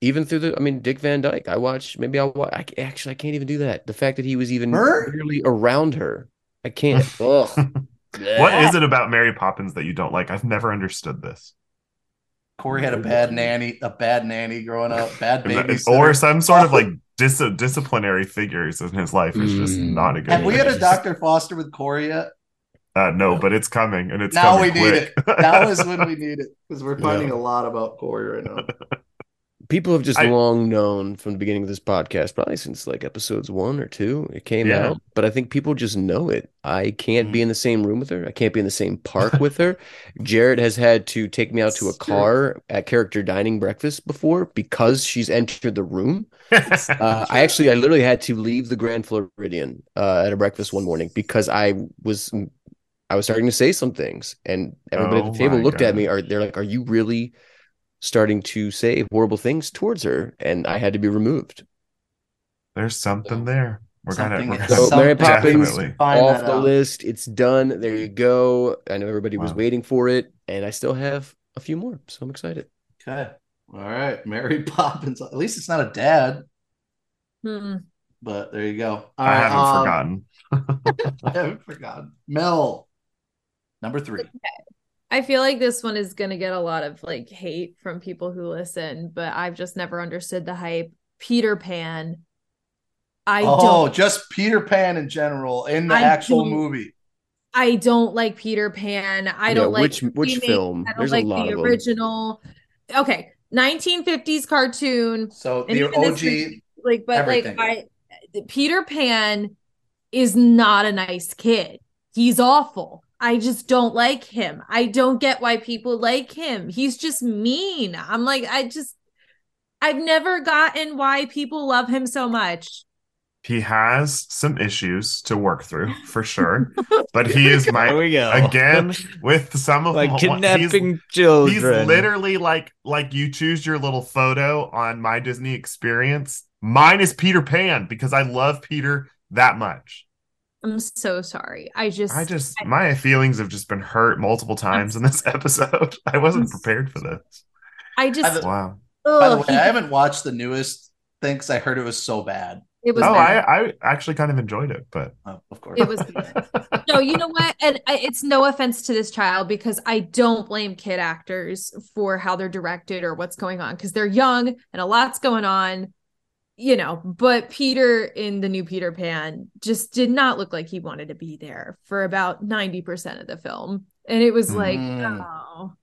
even through the i mean dick van dyke i watch maybe i'll watch I, actually i can't even do that the fact that he was even Her? really around her i can't [laughs] Ugh. what is it about Mary Poppins that you don't like? I've never understood this. Corey had a bad nanny, a bad nanny growing up, bad baby. Or some sort of like dis- disciplinary figures in his life is just Mm. not a good. Have we had a. Dr. Foster with Corey yet? Uh, no, but it's coming, and it's now coming we need quick. it. Now is when [laughs] we need it because we're Yeah. finding a lot about Corey right now. [laughs] people have just I- long known from the beginning of this podcast, probably since like episodes one or two, it came Yeah. out. But I think people just know it. I can't be in the same room with her. I can't be in the same park [laughs] with her. Jared has had to take me out to a car at character dining breakfast before because she's entered the room. [laughs] Uh, I actually, I literally had to leave the Grand Floridian uh, at a breakfast one morning because I was, I was starting to say some things, and everybody Oh at the table my looked at me. Are they're like, "Are you really starting to say horrible things towards her?" And I had to be removed. There's something there. We're gonna, Something- we're gonna So Mary Poppins. Find off the out. list. It's done. There you go. I know everybody was waiting for it, and I still have a few more, so I'm excited. Okay. All right. Mary [laughs] Poppins. At least it's not a dad, Hmm. but there you go. All I right, haven't um, forgotten. [laughs] I haven't forgotten. Mel, number three. I feel like this one is gonna get a lot of like hate from people who listen, but I've just never understood the hype. Peter Pan. I oh, don't just Peter Pan in general in the I actual don't- movie. I don't like Peter Pan. I don't like which the which remake. film? I don't There's like a lot the of them. original. Okay, 1950s cartoon. So the OG. is- Like, but Everything. like I Peter Pan is not a nice kid. He's awful. I just don't like him. I don't get why people like him. He's just mean. I'm like, I just I've never gotten why people love him so much. He has some issues to work through for sure, [laughs] but he is my we go. again [laughs] with some of like he's- kidnapping children. He's literally like like you choose your little photo on my Disney experience. Mine is Peter Pan because I love Peter that much. I'm so sorry. I just I just my feelings have just been hurt multiple times in this [laughs] episode. I wasn't prepared for this. I just Wow. By the way, he- I haven't watched the newest thing because I heard it was so bad. it was Oh, bad. I I actually kind of enjoyed it, but Oh, of course. It was no, you know what? And I, it's no offense to this child because I don't blame kid actors for how they're directed or what's going on because they're young and a lot's going on, you know. But Peter in the new Peter Pan just did not look like he wanted to be there for about 90% of the film. And it was like, Mm. oh,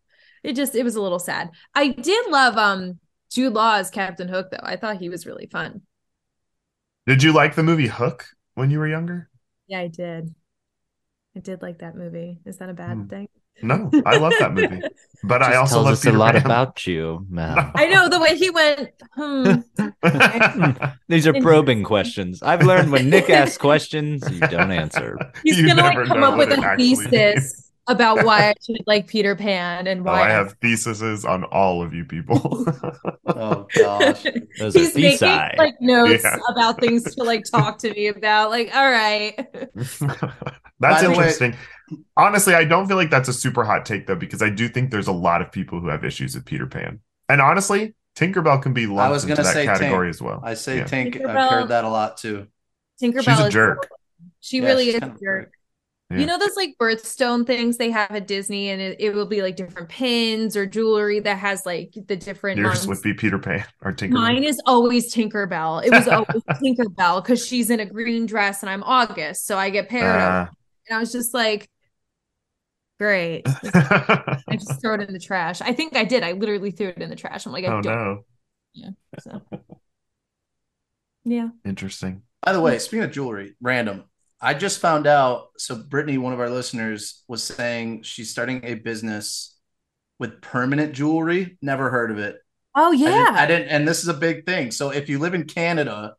it just, it was a little sad. I did love um Jude Law as Captain Hook, though. I thought he was really fun. did you like the movie Hook when you were younger? Yeah, I did. I did like that movie. Is that a bad Hmm. thing? No, I love that movie. But I also tells love us Peter a lot Pan. about you, Mel. [laughs] I know the way he went. Hmm. [laughs] These are probing questions. I've learned when Nick asks questions, you don't answer. He's You gonna like come up with a actually thesis about why I [laughs] should like Peter Pan and Oh, why I have theses on all of you people. [laughs] oh [laughs] gosh. Those are He's making like notes Yeah. about things to like talk to me about. Like, all right. that's By way- interesting. Honestly, I don't feel like that's a super hot take though, because I do think there's a lot of people who have issues with Peter Pan. And honestly, Tinkerbell can be lumped was into gonna that say category Tink. as well. I say Yeah. Tank. I've heard that a lot too. Tinkerbell She's a is jerk. She Yeah, really she's is a jerk. Yeah. You know those like birthstone things they have at Disney, and it, it will be like different pins or jewelry that has like the different Yours months. would be Peter Pan or Tinkerbell. Mine is always Tinkerbell. It was always [laughs] Tinkerbell because she's in a green dress and I'm August, so I get paired up. Uh, And I was just like, great. [laughs] I oh just throw it in the trash. I think I did. I literally threw it in the trash. I'm like, I don't. no. So. Yeah. Interesting. By the way, speaking of jewelry, random. I just found out. So Brittany, one of our listeners, was saying she's starting a business with permanent jewelry. Never heard of it. Oh I didn't, yeah. I didn't, and this is a big thing. So if you live in Canada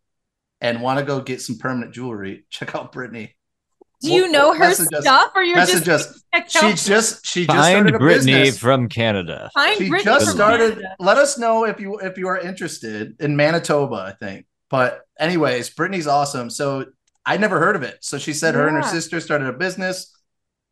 and want to go get some permanent jewelry, [laughs] check out Brittany. Do you Well, know her message us- stuff, or you're Message just us. She just she just Find started a Brittany business. from Canada. Find she Brittany just from started. Canada. Let us know if you if you are interested in Manitoba, I think. But anyways, Brittany's awesome. So I never heard of it. So she said her and her sister started a business,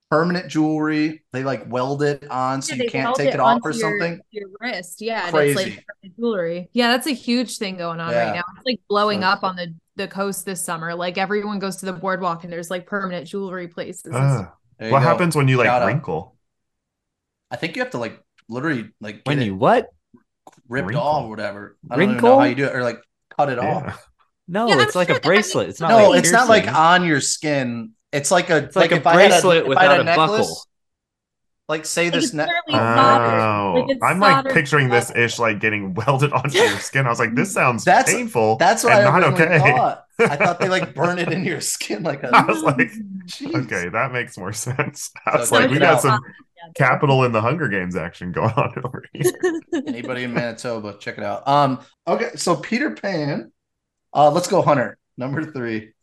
permanent jewelry. They like weld it on so Yeah, you can't take it, off or your- something. Your wrist, yeah, Crazy. and it's like jewelry. Yeah, that's a huge thing going on Yeah. right now. It's like blowing So- up on the the coast this summer. Like everyone goes to the boardwalk and there's like permanent jewelry places. Uh, what go. happens when you like Shout out. wrinkle? I think you have to like literally like When you what? ripped Wrinkle. off or whatever. I don't even know how you do it or like cut it off. Yeah. No, Yeah, I'm it's like sure a that- I mean- bracelet. It's not No, like it's not like on your skin. It's like a It's like a if I had bracelet if I had without a buckle. Like say this it's neck. Oh, Like, I'm like picturing this ish like getting [laughs] welded onto your skin. I was like, this sounds That's- painful. That's what and I not okay. thought. I thought they like burn it into [laughs] your skin like a. I was like, [laughs] Jeez. okay, that makes more sense. I was So like, we got out. some capital in the Hunger Games action going on over here. Anybody in Manitoba, check it out. Um. Okay, so Peter Pan. Uh, let's go Hunter number three.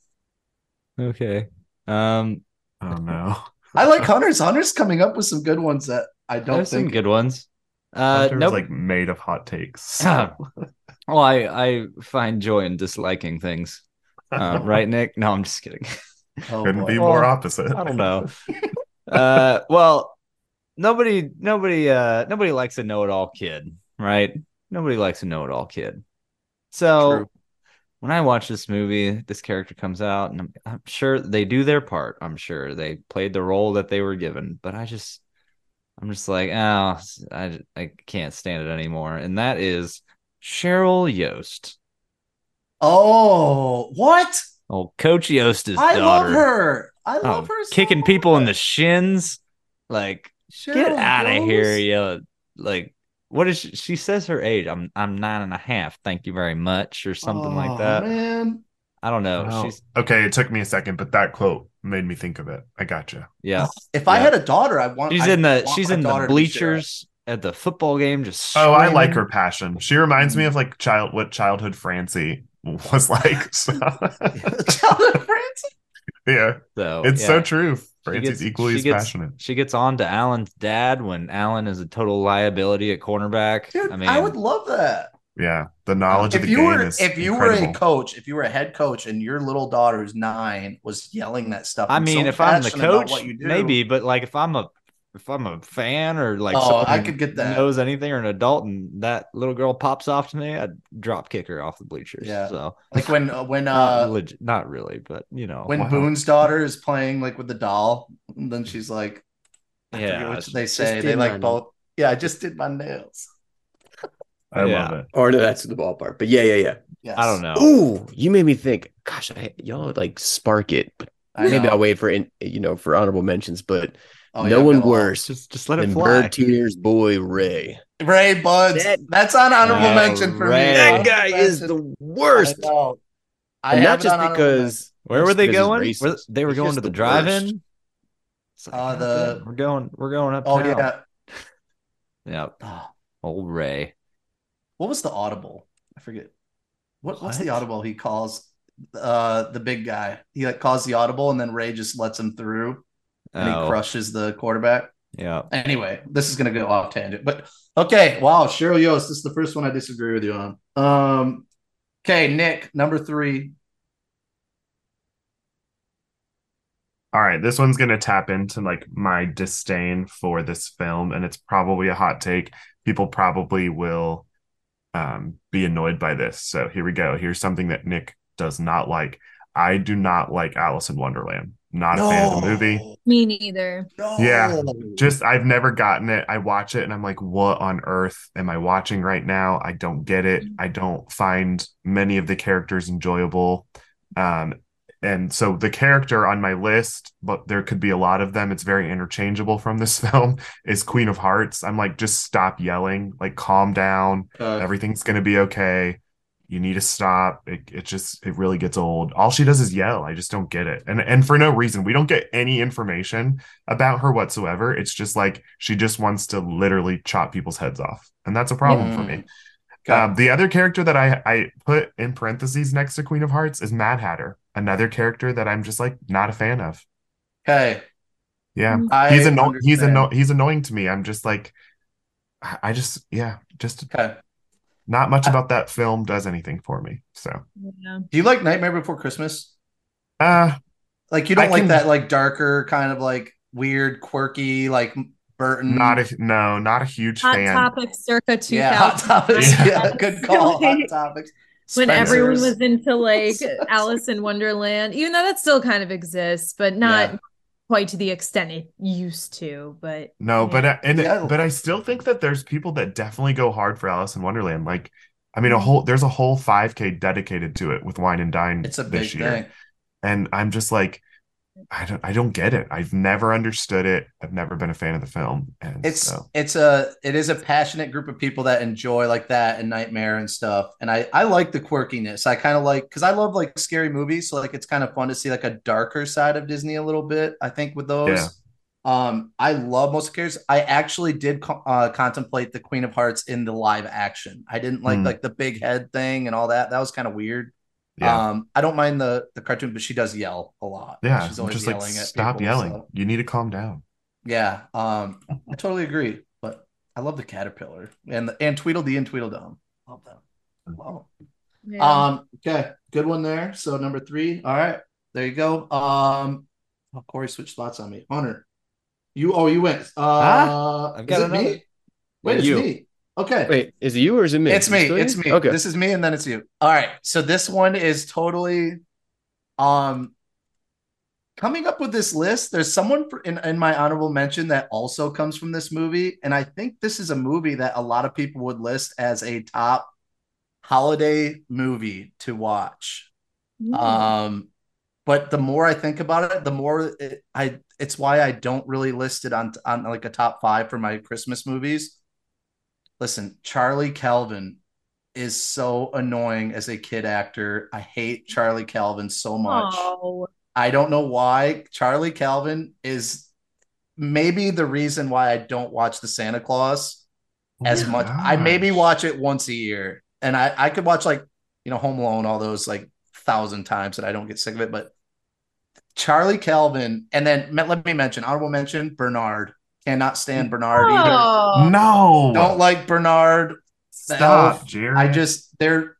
Okay. Um, Oh no, [laughs] I like Hunter's. Hunter's coming up with some good ones that I don't there's some think. good ones. Uh, Hunter's nope. like made of hot takes. [laughs] well, I I find joy in disliking things. Uh, [laughs] right, Nick? No, I'm just kidding. Oh, Couldn't boy. be Well, more opposite. I don't know. uh, well, nobody, nobody, uh, nobody likes a know-it-all kid, right? Nobody likes a know-it-all kid. So True. When I watch this movie, this character comes out, and I'm, I'm sure they do their part. I'm sure they played the role that they were given, but I just, I'm just like, oh, I, I can't stand it anymore. And that is Sheryl Yoast. Oh, what? Oh, Coach Yoast's I daughter. love her. I Oh, love her. so kicking people in the shins. Like, get out of here, yo. Like, what is she? She says her age. I'm I'm nine and a half. Thank you very much, or something Oh, like that. Man, I don't know. She's okay, it took me a second, but that quote made me think of it. I gotcha. yeah. [sighs] if I had a daughter, I want. She's I in the she's in the daughter to be Sheryl. bleachers at the football game. Just Oh, I like her passion. She reminds me of like child what childhood Francie was [laughs] like. So, [laughs] Childhood Francie? Yeah, So it's yeah. so true. She Francie's gets- equally as gets- passionate. She gets on to Allen's dad when Allen is a total liability at cornerback. Dude, I mean, I, would love that. Yeah, the knowledge of If the you game were is if you incredible. were a coach, if you were a head coach, and your little daughter who's nine was yelling that stuff. I mean, so if I'm the coach, what you do, maybe, but like if I'm a if I'm a fan or like Oh, someone I could get that. knows anything or an adult and that little girl pops off to me, I'd drop kick her off the bleachers. Yeah. So like when uh, when not, uh legit, not really, but you know, when Wow. Boone's daughter is playing like with the doll, and then she's like, Yeah, what they say. They like my both. Yeah, I just did my nails. I Yeah. love it. Or no, that's the ballpark. But yeah, yeah, yeah. Yes. I don't know. Ooh, you made me think. Gosh, I, y'all like spark it, but I maybe. I'll wait for in, you know for honorable mentions. But Oh, no yeah, one worse Just just let it than fly. Bird Tuner's boy Ray. Ray Budds. That- That's on honorable Oh, mention for Ray. me. That Honorable guy is mention. the worst. I know. I and not just on mention. because Where were they going? Were- they were He's going to the the drive-in. It's like, Uh, the- we're going we're going up. Oh yeah. [sighs] yeah. Oh, Old Ray. what was the audible? I forget. What, what's the audible he calls uh the big guy? He like calls the audible and then Ray just lets him through and Oh, he crushes the quarterback. yeah. Anyway, this is gonna go off tangent, but okay. Wow, Sheryl Yoast, this is the first one I disagree with you on. Um, okay, Nick, number three. All right, this one's gonna tap into like my disdain for this film, and it's probably a hot take. People probably will um, be annoyed by this. So here we go. Here's something that Nick does not like. I do not like Alice in Wonderland. Not a fan of the movie. Me neither. No. Yeah, Just I've never gotten it. I watch it and I'm like, what on earth am I watching right now? I don't get it. I don't find many of the characters enjoyable. Um, and so the character on my list, but there could be a lot of them, it's very interchangeable from this [laughs] film, is Queen of Hearts. I'm like, just stop yelling, like calm down. Uh, Everything's gonna be okay. You need to stop. It, it just it really gets old. All she does is yell. I just don't get it. And and for no reason. We don't get any information about her whatsoever. It's just like she just wants to literally chop people's heads off. And that's a problem for me. Um, the other character that I I put in parentheses next to Queen of Hearts is Mad Hatter. Another character that I'm just like not a fan of. okay. Yeah. I he's anno- he's understand. anno- he's annoying to me. I'm just like I I just yeah, just Okay. Not much about that film does anything for me. So Yeah. Do you like Nightmare Before Christmas? uh Like you don't I like can- that like darker kind of like weird, quirky, like Burton. not a no, not a huge Hot fan. topic circa 2000. yeah, hot topics. Yeah. [laughs] Yeah, good [laughs] call. Hot Like, topics. when everyone was into like [laughs] Alice in Wonderland, even though that still kind of exists, but not Yeah. Quite to the extent it used to. But No, but yeah. uh, and Yeah. but I still think that there's people that definitely go hard for Alice in Wonderland. Like, I mean, a Mhm. whole there's a whole 5K dedicated to it with Wine and Dine It's a big this year, thing. and I'm just like, I don't I don't get it. I've never understood it. I've never been a fan of the film, and It's so it's a it is a passionate group of people that enjoy like that and Nightmare and stuff. And I I like the quirkiness. I kind of like because I love like scary movies, so like it's kind of fun to see like a darker side of Disney a little bit. I think with those. Yeah. Um, I love most characters. I actually did co- uh, contemplate the Queen of Hearts in the live action. I didn't like Hmm. like the big head thing and all that. That was kind of weird. Yeah, Um, I don't mind the the cartoon, but she does yell a lot. yeah. she's always just like, yelling at stop people, yelling. so- You need to calm down. yeah, um, I totally agree. But I love the caterpillar and the, and Tweedledee and Tweedledum. Love them. Love 'em. Yeah. Um, okay, good one there. So number three. All right, there you go. Um, oh, Corey switched spots on me. Hunter, you oh you went. Uh, Ah, I've is got it another. me? Wait, it's You. me. Okay, Wait, is it you or is it me? it's me. It's me. Okay. This is me, and then it's you. All right. So this one is totally, um, coming up with this list. There's someone in in my honorable mention that also comes from this movie, and I think this is a movie that a lot of people would list as a top holiday movie to watch. Mm. Um, but the more I think about it, the more it, I it's why I don't really list it on on like a top five for my Christmas movies. Listen, Charlie Calvin is so annoying as a kid actor. I hate Charlie Calvin so much. Oh, I don't know why. Charlie Calvin is maybe the reason why I don't watch the Santa Clause as Oh, much. I maybe watch it once a year, and I I could watch like you know Home Alone all those like thousand times and I don't get sick of it. But Charlie Calvin, and then let me mention honorable mention Bernard. Cannot stand Bernard either. Oh. No, Don't like Bernard. stop, elf. Jerry. I just they're.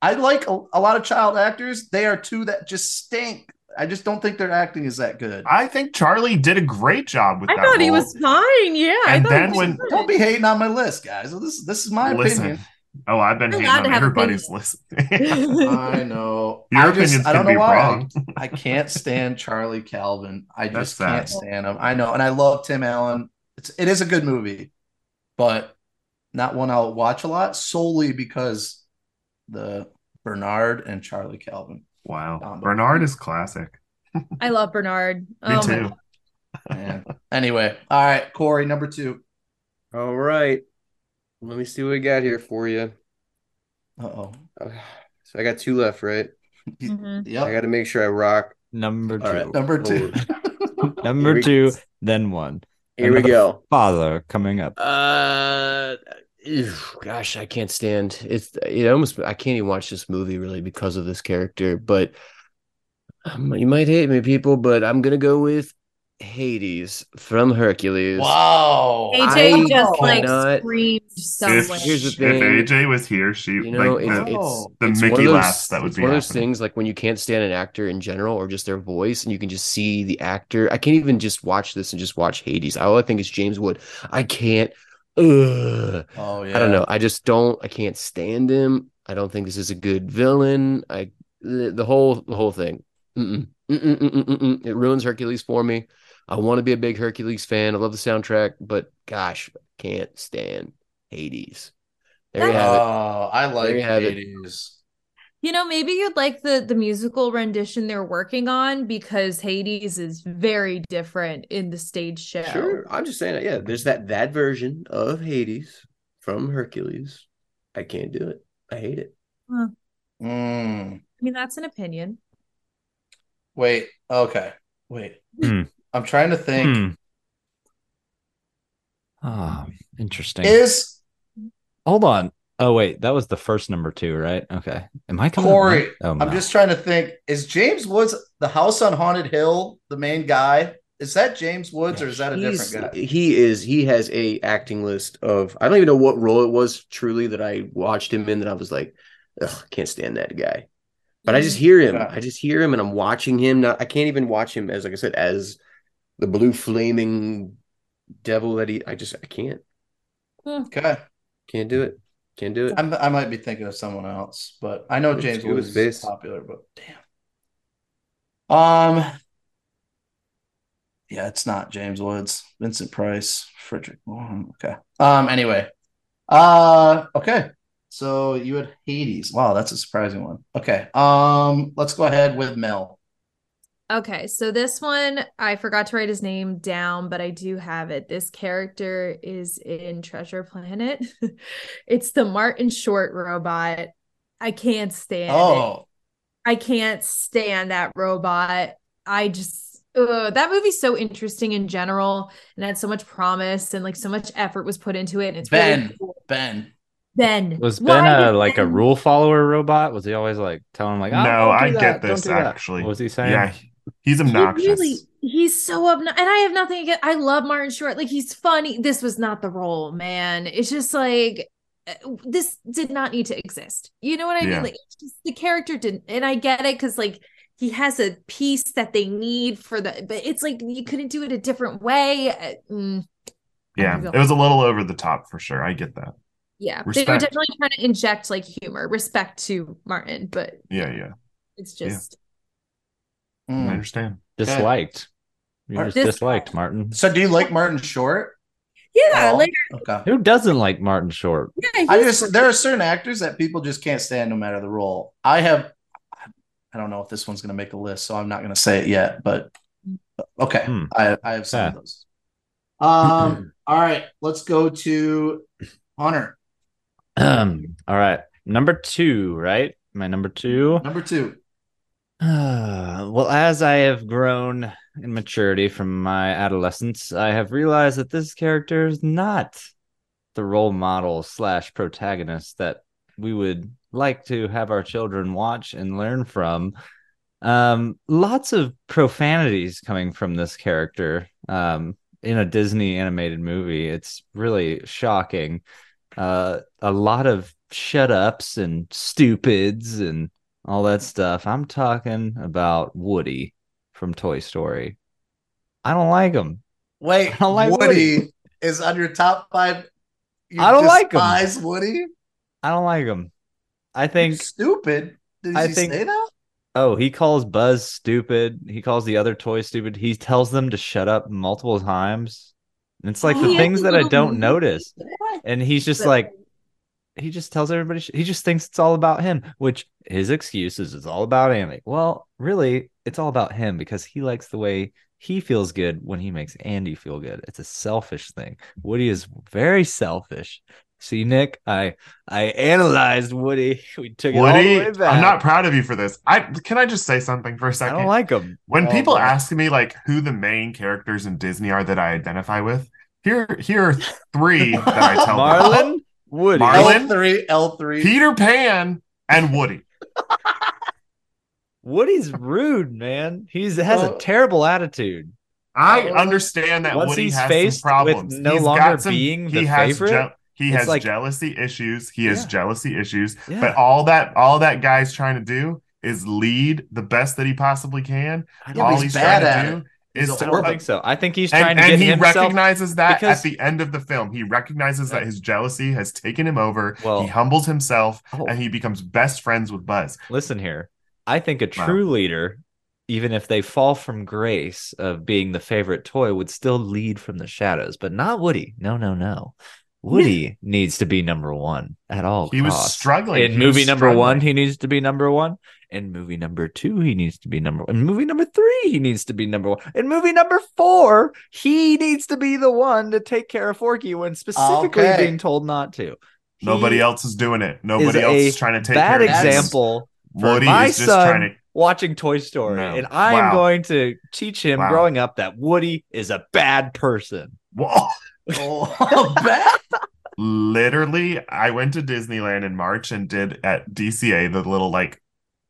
I like a, a lot of child actors. They are two that just stink. I just don't think their acting is that good. I think Charlie did a great job with I that. I thought he was fine. Yeah. I And thought he then was when- good. Don't be hating on my list, guys. This this is my Listen. opinion. Oh, I've been You're hating on everybody's list. [laughs] [laughs] I know. Your I opinions just I can don't know be why. wrong. I can't stand Charlie Calvin. I just can't stand him. I know, and I love Tim Allen. It's it is a good movie, but not one I'll watch a lot solely because the Bernard and Charlie Calvin. Wow, Combo. Bernard is classic. I love Bernard. [laughs] Me oh, my too. God. Man. anyway, all right, Corey, number two. All right. Let me see what we got here for you. Uh oh. So I got two left, right? Mhm. I got to make sure I rock. Number two. All right. Number two. [laughs] Number Here we- two, then one. Here we go. Father coming up. Uh, ew, gosh, I can't stand it's. It almost I can't even watch this movie really because of this character. But um, you might hate me, people, but I'm gonna go with Hades from Hercules. wow. AJ I just like cannot- screamed somewhere. If, Here's the if. AJ was here, she You know, like it's, the, it's, Oh. the it's Mickey those, laughs that would be one of those things like when you can't stand an actor in general or just their voice and you can just see the actor. I can't even just watch this and just watch Hades. All I think is James Wood. I can't. Ugh. Oh yeah. I don't know. I just don't. I can't stand him. I don't think this is a good villain. I the, the whole the whole thing. Mm-mm. Mm-mm, mm-mm, mm-mm. It ruins Hercules for me. I want to be a big Hercules fan. I love the soundtrack, but gosh, I can't stand Hades. There you have it. Oh, I like you have it. Hades. You know, maybe you'd like the the musical rendition they're working on because Hades is very different in the stage show. Sure, I'm just saying. Yeah, there's that that version of Hades from Hercules. I can't do it. I hate it. Mm. I mean, that's an opinion. Wait. Okay. Wait. Hmm. I'm trying to think. Hmm. Ah, interesting. Is Hold on. Oh wait, that was the first number two, right? Okay. Am I coming? Corey? next? Oh, I'm no. just trying to think. Is James Woods the house on Haunted Hill the main guy? Is that James Woods or is that a He's- different guy? He is. He has a acting list of. I don't even know what role it was truly that I watched him in. That I was like, Ugh, can't stand that guy. But I just hear him. Yeah. I just hear him, and I'm watching him. Not. I can't even watch him as, like I said, as the blue flaming devil that he. I just. I can't. Okay. Can't do it. Can't do it. I'm, I might be thinking of someone else, but I know It's James good Woods is popular, but damn. Um, yeah, it's not James Woods, Vincent Price, Frederick. Warren. Okay. Um. Anyway, uh. Okay. So you had Hades. Wow, that's a surprising one. Okay. Um. Let's go ahead with Mel. Okay, so this one I forgot to write his name down, but I do have it. This character is in Treasure Planet. [laughs] it's the Martin Short robot. I can't stand it. Oh, I can't stand that robot. I just ugh, that movie's so interesting in general and had so much promise and like so much effort was put into it. And it's Ben. really cool. Ben. Ben Was Why Ben a did like a rule follower robot? Was he always like telling him like, oh, no, don't do I that, get this do actually. What was he saying? Yeah, he's He obnoxious. really, he's so obnoxious, and I have nothing against. I love Martin Short. Like he's funny. This was not the role, man. It's just like uh, this did not need to exist. You know what I Yeah. mean? Like just, the character didn't, and I get it because like he has a piece that they need for the, but it's like you couldn't do it a different way. Uh, mm, Yeah, it was a little over the top for sure. I get that. yeah, they were definitely trying to inject like humor, respect to Martin, but Yeah, yeah, it's Yeah. Just I Mm. understand. Disliked. You Or just dis- disliked Martin. So, do you like Martin Short? yeah, Oh, like okay. Who doesn't like Martin Short? yeah, I just there are certain actors that people just can't stand no matter the role. I have I don't know if this one's gonna make a list, so I'm not gonna say it yet, but okay. Hmm. I I have some Yeah. of those. Um [clears throat] all right, let's go to Hunter. Um, [clears throat] all right. Number two, right? My number two. Number two. [sighs] Well, as I have grown in maturity from my adolescence, I have realized that this character is not the role model slash protagonist that we would like to have our children watch and learn from. Um, lots of profanities coming from this character. Um, in a Disney animated movie, it's really shocking. Uh, a lot of shut ups and stupids and all that stuff. I'm talking about Woody from Toy Story. I don't like him. Wait, [laughs] I don't like Woody, Woody. is on your top five. You I don't like him. Woody. I don't like him. I think stupid. Did I he think- say that? oh, he calls Buzz stupid. He calls the other toys stupid. He tells them to shut up multiple times. And it's like He the things that I don't notice. And he's just like he just tells everybody sh- he just thinks it's all about him, which his excuse is it's all about Andy. Well, really, it's all about him because he likes the way he feels good when he makes Andy feel good. It's a selfish thing. Woody is very selfish. See, Nick, I I analyzed Woody. [laughs] We took it all the Woody, way back. I'm not proud of you for this. I can I just say something for a second? I don't like him. when Oh, people boy. ask me like who the main characters in Disney are that I identify with, here here are three that I tell them. [laughs] Marlin, Woody. Marlin? L three, L three. Peter Pan and Woody. [laughs] Woody's rude, man. He's has a terrible attitude. I understand that once Woody he's has faced some problems. with no He's longer some, being he the has favorite, he has like- jealousy issues. He has Yeah. jealousy issues. Yeah. But all that all that guy's trying to do is lead the best that he possibly can. Yeah, all but he's he's trying bad to at do it. Is to I don't think so. I think he's trying and, to get and he himself. recognizes that because- at the end of the film. He recognizes that his jealousy has taken him over. Well- he humbles himself Oh. and he becomes best friends with Buzz. Listen here. I think a Wow. true leader, even if they fall from grace of being the favorite toy, would still lead from the shadows, but not Woody. No, no, no. Woody needs to be number one at all He was struggling. In He movie was number one, he needs to be number one. In movie number two, he needs to be number one. In movie number three, he needs to be number one. In movie number four, he needs to be the one to take care of Forky when specifically Okay. being told not to. He Nobody else is doing it. Nobody is else is trying to take bad care of example for Woody my is just son trying to watching Toy Story, No. and I am Wow. going to teach him Wow. growing up that Woody is a bad person. Whoa. [laughs] Oh, [laughs] bad. Literally, I went to Disneyland in March and did at DCA the little like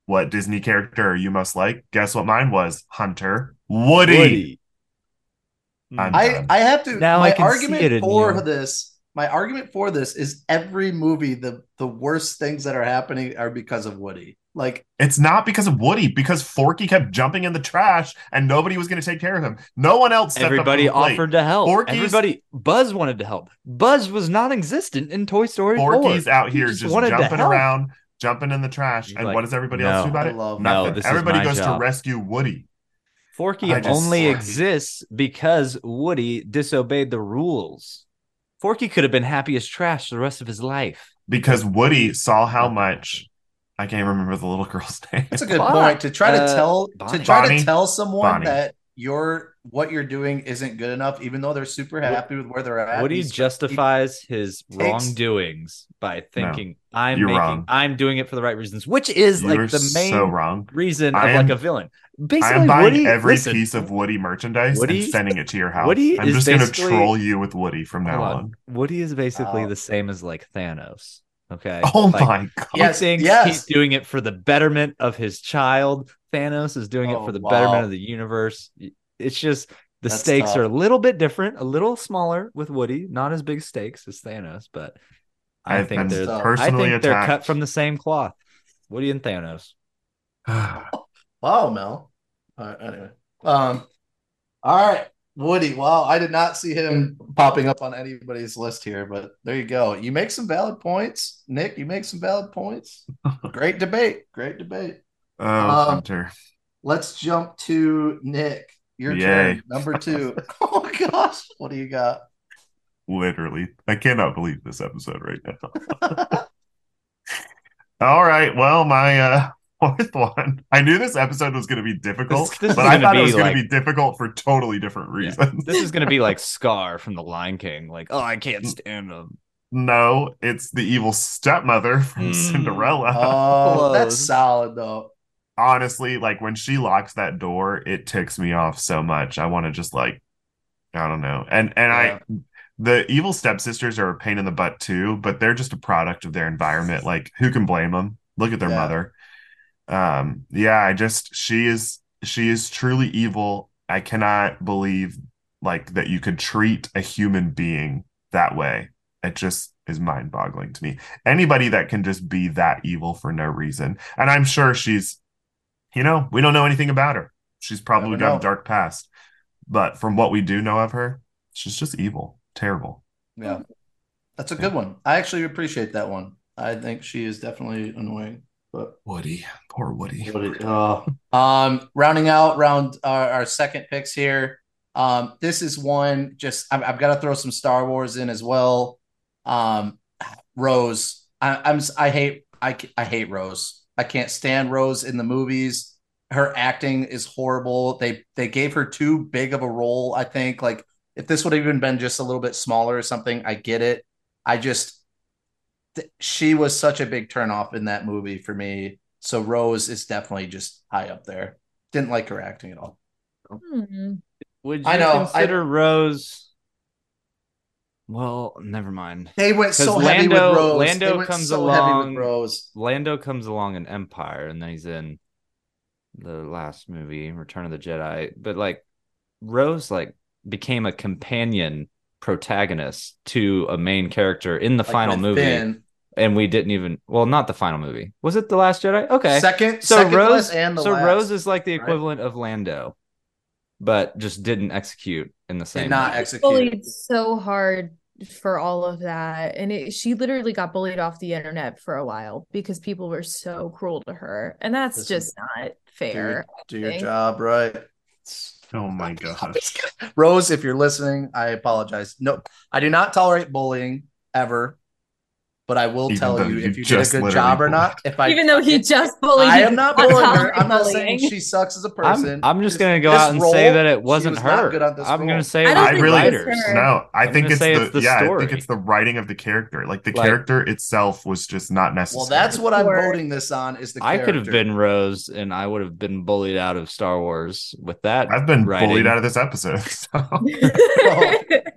what Disney character you must like. Guess what mine was? Hunter Woody. Woody. I'm I have to. Now my I can see argument it in for you. this, my argument for this is every movie the the worst things that are happening are because of Woody. Like It's not because of Woody, because Forky kept jumping in the trash and nobody was going to take care of him. No one else Everybody up to plate. offered to help. Forky's- Everybody, Buzz wanted to help. Buzz was non-existent in Toy Story 4. Forky's out He here just just, jumping around, jumping in the trash. He's and like, what does everybody "No, else do about I it? love- No, Nothing. this is everybody my goes job. to rescue Woody. Forky just- only Forky. exists because Woody disobeyed the rules. Forky could have been happy as trash the rest of his life. because Woody saw how much I can't remember the little girl's [laughs] name. that's a good But, point to try to uh, tell Bonnie. to try Bonnie. to tell someone Bonnie. that your what you're doing isn't good enough, even though they're super happy with where they're at. Woody He's- justifies his takes- wrongdoings by thinking I'm making wrong. I'm doing it for the right reasons, which is You're like the main so wrong. reason I of am- like a villain. Basically, I Basically, am buying Woody, every listen, piece of Woody merchandise Woody- and sending it to your house. Woody I'm is just going to troll you with Woody from now on. on. Woody is basically Wow. the same as like Thanos. Okay. [laughs] Oh Like, my god! He thinks yes. he's doing it for the betterment of his child. Thanos is doing it Oh, for the wow. betterment of the universe. It's just the That's stakes tough. are a little bit different, a little smaller with Woody, not as big stakes as Thanos, but I I've think they're I I personally think they're cut from the same cloth. Woody and Thanos. [sighs] Wow, Mel. All right, anyway. Um, all right, Woody. Wow, I did not see him popping up on anybody's list here, but there you go. You make some valid points, Nick. You make some valid points. [laughs] Great debate. Great debate. oh, Um, Hunter. Let's jump to Nick. Your Yay. turn. Number two. [laughs] oh gosh, what do you got? Literally. I cannot believe this episode right now. [laughs] All right. Well, my uh fourth one. I knew this episode was going to be difficult, This- this is but I gonna thought it be was going like- to be difficult for totally different reasons. This is gonna be like [laughs] Scar from The Lion King. Like, oh, I can't stand him. no, it's the evil stepmother from Mm. Cinderella. Oh, that's solid though. Honestly, like when she locks that door, it ticks me off so much. I want to just like, I don't know. And and Yeah. I, the evil stepsisters are a pain in the butt too, but they're just a product of their environment. Like, who can blame them? Look at their Yeah. mother. Um, yeah, I just she is she is truly evil. I cannot believe like that you could treat a human being that way. It just is mind-boggling to me. Anybody that can just be that evil for no reason. And I'm sure she's you know, we don't know anything about her. She's probably got know. a dark past. But from what we do know of her, she's just evil, terrible. Yeah, that's a good one. I actually appreciate that one. I think she is definitely annoying, but Woody, poor Woody. What it- oh. [laughs] Um, rounding out round our, our second picks here. Um, this is one just I've, I've got to throw some Star Wars in as well. Um, Rose, I, I'm I hate I I hate Rose. I can't stand Rose in the movies. Her acting is horrible. They they gave her too big of a role. I think like if this would have even been just a little bit smaller or something, I get it. I just th- she was such a big turnoff in that movie for me. So Rose is definitely just high up there. Didn't like her acting at all. Hmm. Would you I know, consider Rose? Well, never mind. They went so 'Cause heavy with Rose. Lando they comes so heavy along- with Rose. Lando comes along in Empire, and then he's in the last movie, Return of the Jedi. But like Rose, like became a companion protagonist to a main character in the Like final movie, Finn. and we didn't even. Well, not the final movie. Was it the Last Jedi? Okay, Second, so second Rose, and the so last. Rose is like the right? equivalent of Lando, but just didn't execute in the same. not way. execute. bullied so hard for all of that and it, she literally got bullied off the internet for a while because people were so cruel to her and that's Listen, just not fair your, do your job right. Oh my [laughs] gosh. Rose, if you're listening, I apologize. No, I do not tolerate bullying ever. But I will Even tell you you if you did a good job or not. If I even though he just bullied I am not bullying her. I'm not saying she sucks as a I'm, person. I'm just gonna go out and say that it wasn't was her. good on this I'm role. gonna say I it don't was I really it's writers. her. no. I I'm think it's the, it's the yeah. I think it's the writing of the character. Like the Like- character itself was just not necessary. well, that's what I'm voting this on is the I could have been Rose, and I would have been bullied out of Star Wars with that. I've been writing. bullied out of this episode. [laughs] so. [laughs]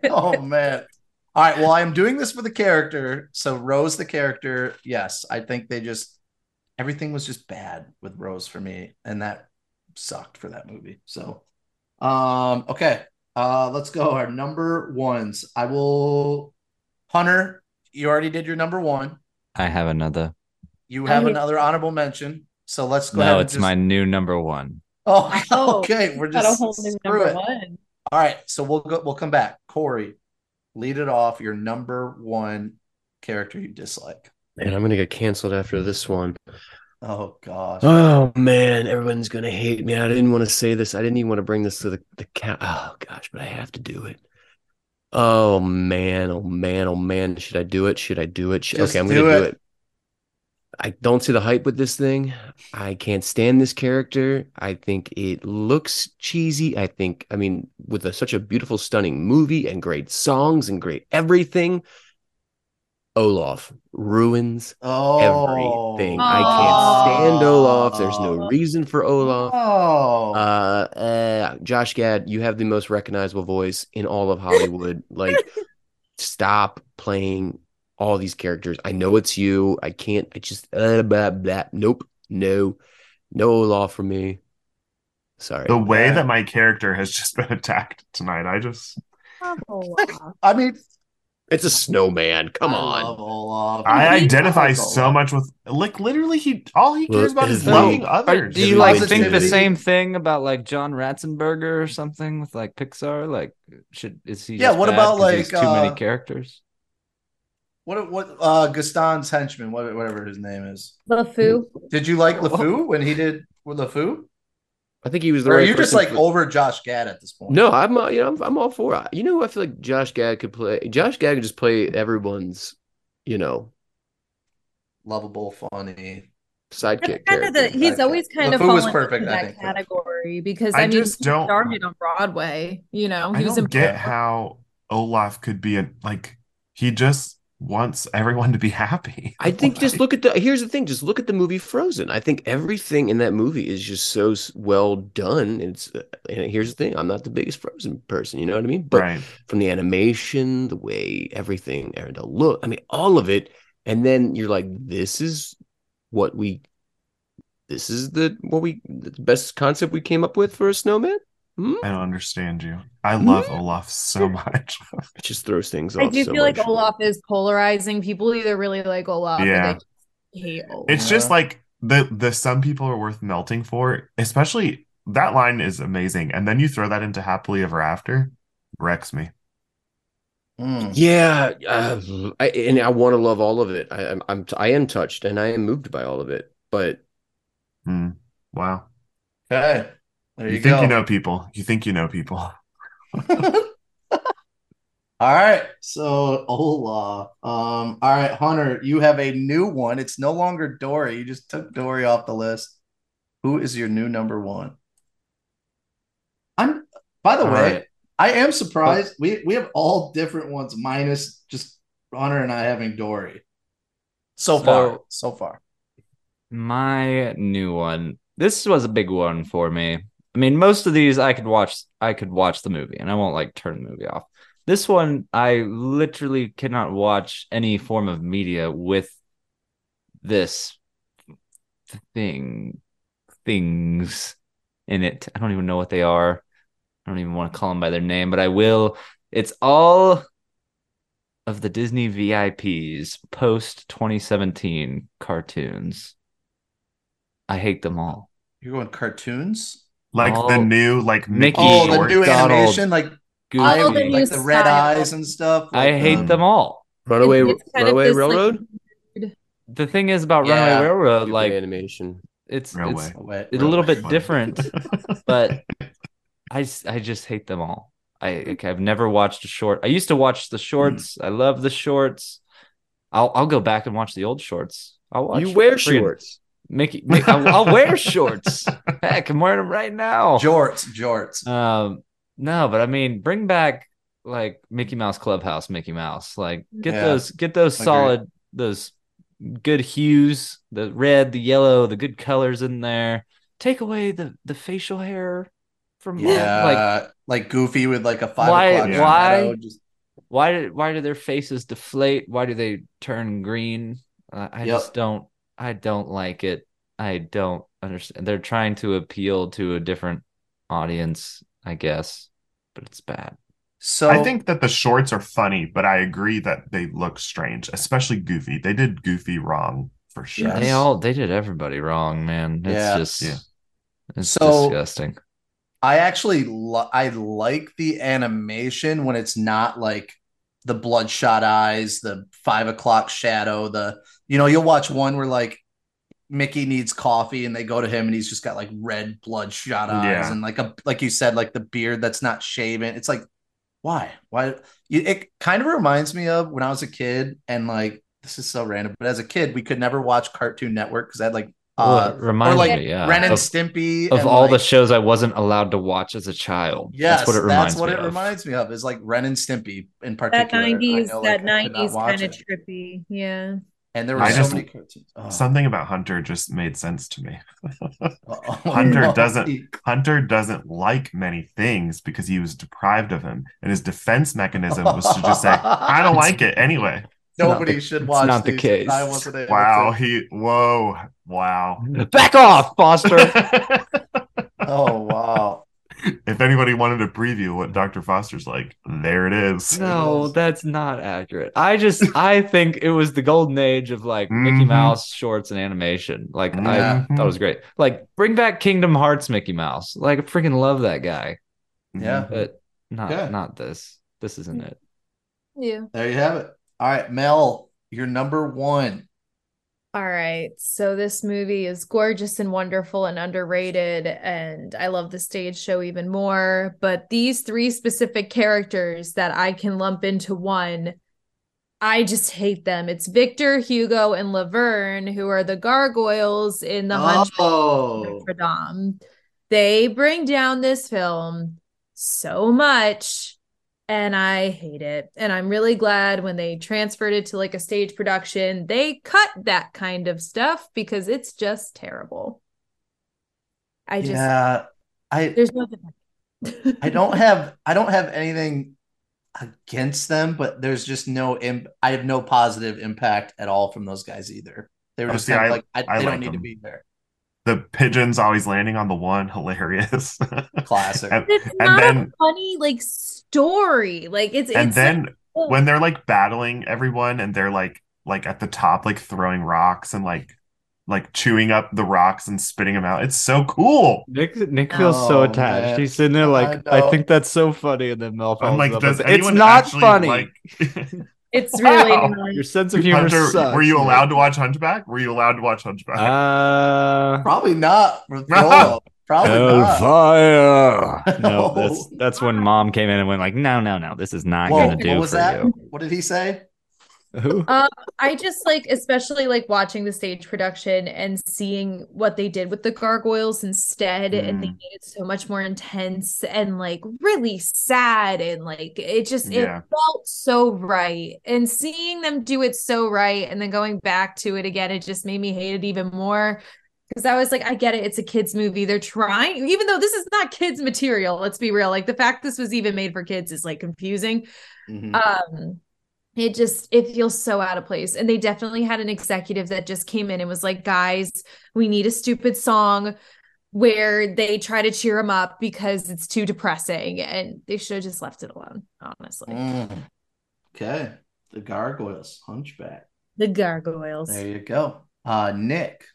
Oh, oh man. All right. Well, I'm doing this for the character. So Rose, the character, yes, I think they just everything was just bad with Rose for me, and that sucked for that movie. So, um, okay, uh, let's go. Our number ones. I will. Hunter, you already did your number one. I have another. You have hate- another honorable mention. So let's go ahead. No, and it's just- my new number one. Oh, [laughs] okay. We're got just a whole new screw number it. one. All right, so we'll go. We'll come back. Corey, lead it off. Your number one character you dislike. Man, I'm gonna get canceled after this one. Oh gosh. Oh man, everyone's gonna hate me. I didn't want to say this. I didn't even want to bring this to the the cat. Oh gosh, but I have to do it. Oh man, oh man, oh man. Should I do it? Should I do it? Should- okay, I'm do gonna do it. I don't see the hype with this thing. I can't stand this character. I think it looks cheesy. I think, I mean, with a, such a beautiful, stunning movie and great songs and great everything, Olaf ruins Oh, everything. I can't stand Olaf. There's no Oh. reason for Olaf. Oh, Uh, uh, Josh Gad, you have the most recognizable voice in all of Hollywood. like, [laughs] stop playing all these characters. I know it's you. I can't. I just uh, blah, blah. Nope. No. No law for me. Sorry. the way that my character has just been [laughs] attacked tonight, I just Oh, [laughs] I mean, It's a snowman. Come I on. love I He identify loves so much with like literally he all he cares about is Well, loving Are- others. do you like think the same thing about like John Ratzenberger or something with like Pixar? Like, should is he? Yeah, just what bad about, 'cause like, too many uh, characters? What what uh Gaston's henchman, what- whatever his name is. LeFou. Did you like LeFou when he did with LeFou? I think he was the Or are right you just like for- over Josh Gad at this point? No, I'm uh, you know I'm, I'm all for it. You know, who I feel like Josh Gad could play. Josh Gad could just play everyone's, you know, Lovable, funny. sidekick kind of the he's always kind of LeFou was fallen perfect, into I that think. category because I I, mean just he don't- started on Broadway. You know, I he was don't in get [laughs] how Olaf could be a like he just wants everyone to be happy. [laughs] I think just look at the. Here's the thing: just look at the movie Frozen. I think everything in that movie is just so well done. It's uh, and here's the thing: I'm not the biggest Frozen person. You know what I mean? But right. from the animation, the way everything, and the look, I mean, all of it. And then you're like, this is what we. This is the what we the best concept we came up with for a snowman. Hmm? I don't understand you. I love Olaf so much. [laughs] It just throws things I do so feel like. Olaf is polarizing. People either really like Olaf Yeah. or they hate Olaf. It's just like the the some people are worth melting for, especially that line is amazing. And then you throw that into happily ever after, wrecks me. Mm. Yeah, uh, I, and I want to love all of it. I, I'm, I'm, I am touched, and I am moved by all of it. But Hmm. Wow. Okay. There You, you, think go. you know people. You think you know people. [laughs] all right. So Olaf. Um, all right, Hunter, you have a new one. It's no longer Dory. You just took Dory off the list. Who is your new number one? I'm by the All way, right. I am surprised. We we have all different ones, minus just Hunter and I having Dory. So, So- far. So far. My new one. This was a big one for me. I mean, most of these I could watch. I could watch the movie, and I won't like turn the movie off. This one, I literally cannot watch any form of media with this thing, things in it. I don't even know what they are. I don't even want to call them by their name, but I will. It's all of the Disney VIPs post 2017 cartoons. I hate them all. You're going cartoons? Like Oh, the new like Mickey Mickey. Oh, the new Donald, animation, like Goofy. I Oh, the like new the red style. eyes and stuff. I hate um, them all. Runaway, It's kind of Runaway this, like, Railroad, The thing is about Yeah. Runaway Railroad, like animation. it's Railway. it's Wait, it's a little bit different, [laughs] but I I just hate them all. I like, I've never watched a short. I used to watch the shorts. I love the shorts. I'll I'll go back and watch the old shorts. I'll watch You wear friggin' shorts. Mickey, Mickey I'll, I'll wear shorts. Heck, I'm wearing them right now. jorts, jorts. Um, no, but I mean, bring back like Mickey Mouse Clubhouse, Mickey Mouse. Like, get Yeah. those, get those Agreed. solid, those good hues, the red, the yellow, the good colors in there. Take away the the facial hair from yeah, like like, Goofy with like a five Why- o'clock Yeah. shadow, why- Just, why did why do their faces deflate? Why do they turn green? Uh, I Yep. just don't. I don't like it. I don't understand. They're trying to appeal to a different audience, I guess, but it's bad. so I think that the shorts are funny, but I agree that they look strange, especially Goofy. They did Goofy wrong for sure. Yes. They all they did everybody wrong, man. It's Yeah. just Yeah. it's So- disgusting. I actually li- I like the animation when it's not like the bloodshot eyes, the five o'clock shadow, the you know, you'll watch one where like Mickey needs coffee and they go to him and he's just got like red bloodshot eyes Yeah. and like a like you said, like the beard that's not shaven. It's like, why? Why it kind of reminds me of when I was a kid and like this is so random, but as a kid, we could never watch Cartoon Network because I had like Well, uh it reminds like me, yeah, Ren and of, Stimpy of and, all the shows I wasn't allowed to watch as a child. Yes, that's what it reminds what me it of. reminds me of. Is like Ren and Stimpy in particular. I nineties, know, that like, I could not nineties kind of trippy. Yeah. And there were I so just- many cartoons. Oh. Something about Hunter just made sense to me. [laughs] Oh, [laughs] Hunter no. doesn't- Hunter doesn't like many things because he was deprived of him, and his defense mechanism was to just say, [laughs] "I don't like it anyway." Nobody the- should it's watch. not the case. I wasn't Wow, to. he whoa, wow. Back off, Foster. Oh wow. If anybody wanted to preview what Dr. Foster's like, there it is. No, that's not accurate. I just [laughs] I think it was the golden age of like Mickey Mhm. Mouse shorts and animation. Like Yeah. I thought was great. Like bring back Kingdom Hearts Mickey Mouse. Like I freaking love that guy. Yeah. But not Okay. not this. This isn't it. Yeah. There you have it. All right, Mel, you're number one. All right. So this movie is gorgeous and wonderful and underrated, and I love the stage show even more. But these three specific characters that I can lump into one, I just hate them. It's Victor, Hugo, and Laverne, who are the gargoyles in the Hunchback of Oh, Notre Dame. They bring down this film so much and I hate it. And I'm really glad when they transferred it to like a stage production, they cut that kind of stuff because it's just terrible. I just yeah. I there's no I don't have I don't have anything against them, but there's just no imp I have no positive impact at all from those guys either. They were Oh, just see, kind of I- like I, I they don't like need to be there. The pigeons always landing on the one, hilarious. Classic. and, it's and then a funny like story. Like it's and it's then like, when they're like battling everyone and they're like like at the top like throwing rocks and like like chewing up the rocks and spitting them out it's so cool Nick Nick feels so Oh, attached. man. He's sitting there like, I I, think that's so funny, and then Mel follows i'm like does with, it's not funny. like [laughs] it's [laughs] really Wow. annoying. Your sense of humor Hunter, sucks. were you Nick. allowed to watch hunchback were you allowed to watch hunchback Uh, Probably not [laughs] for Frollo. Probably not. Hellfire. No, No. [laughs] that's that's when mom came in and went like, no, no, no, this is not Whoa, gonna do what was for that? you. What did he say? Who? I just like, especially like watching the stage production and seeing what they did with the gargoyles instead, and they Mm. made it so much more intense and like really sad, and like it just it felt so right. And seeing them do it so right, and then going back to it again, it just made me hate it even more. Because I was like, I get it, it's a kids' movie. They're trying, even though this is not kids' material, let's be real. Like the fact this was even made for kids is like confusing Mhm. um it just it feels so out of place and they definitely had an executive that just came in and was like guys we need a stupid song where they try to cheer him up because it's too depressing and they should have just left it alone honestly Mm. Okay. The gargoyles, hunchback. the gargoyles There you go. Uh Nick,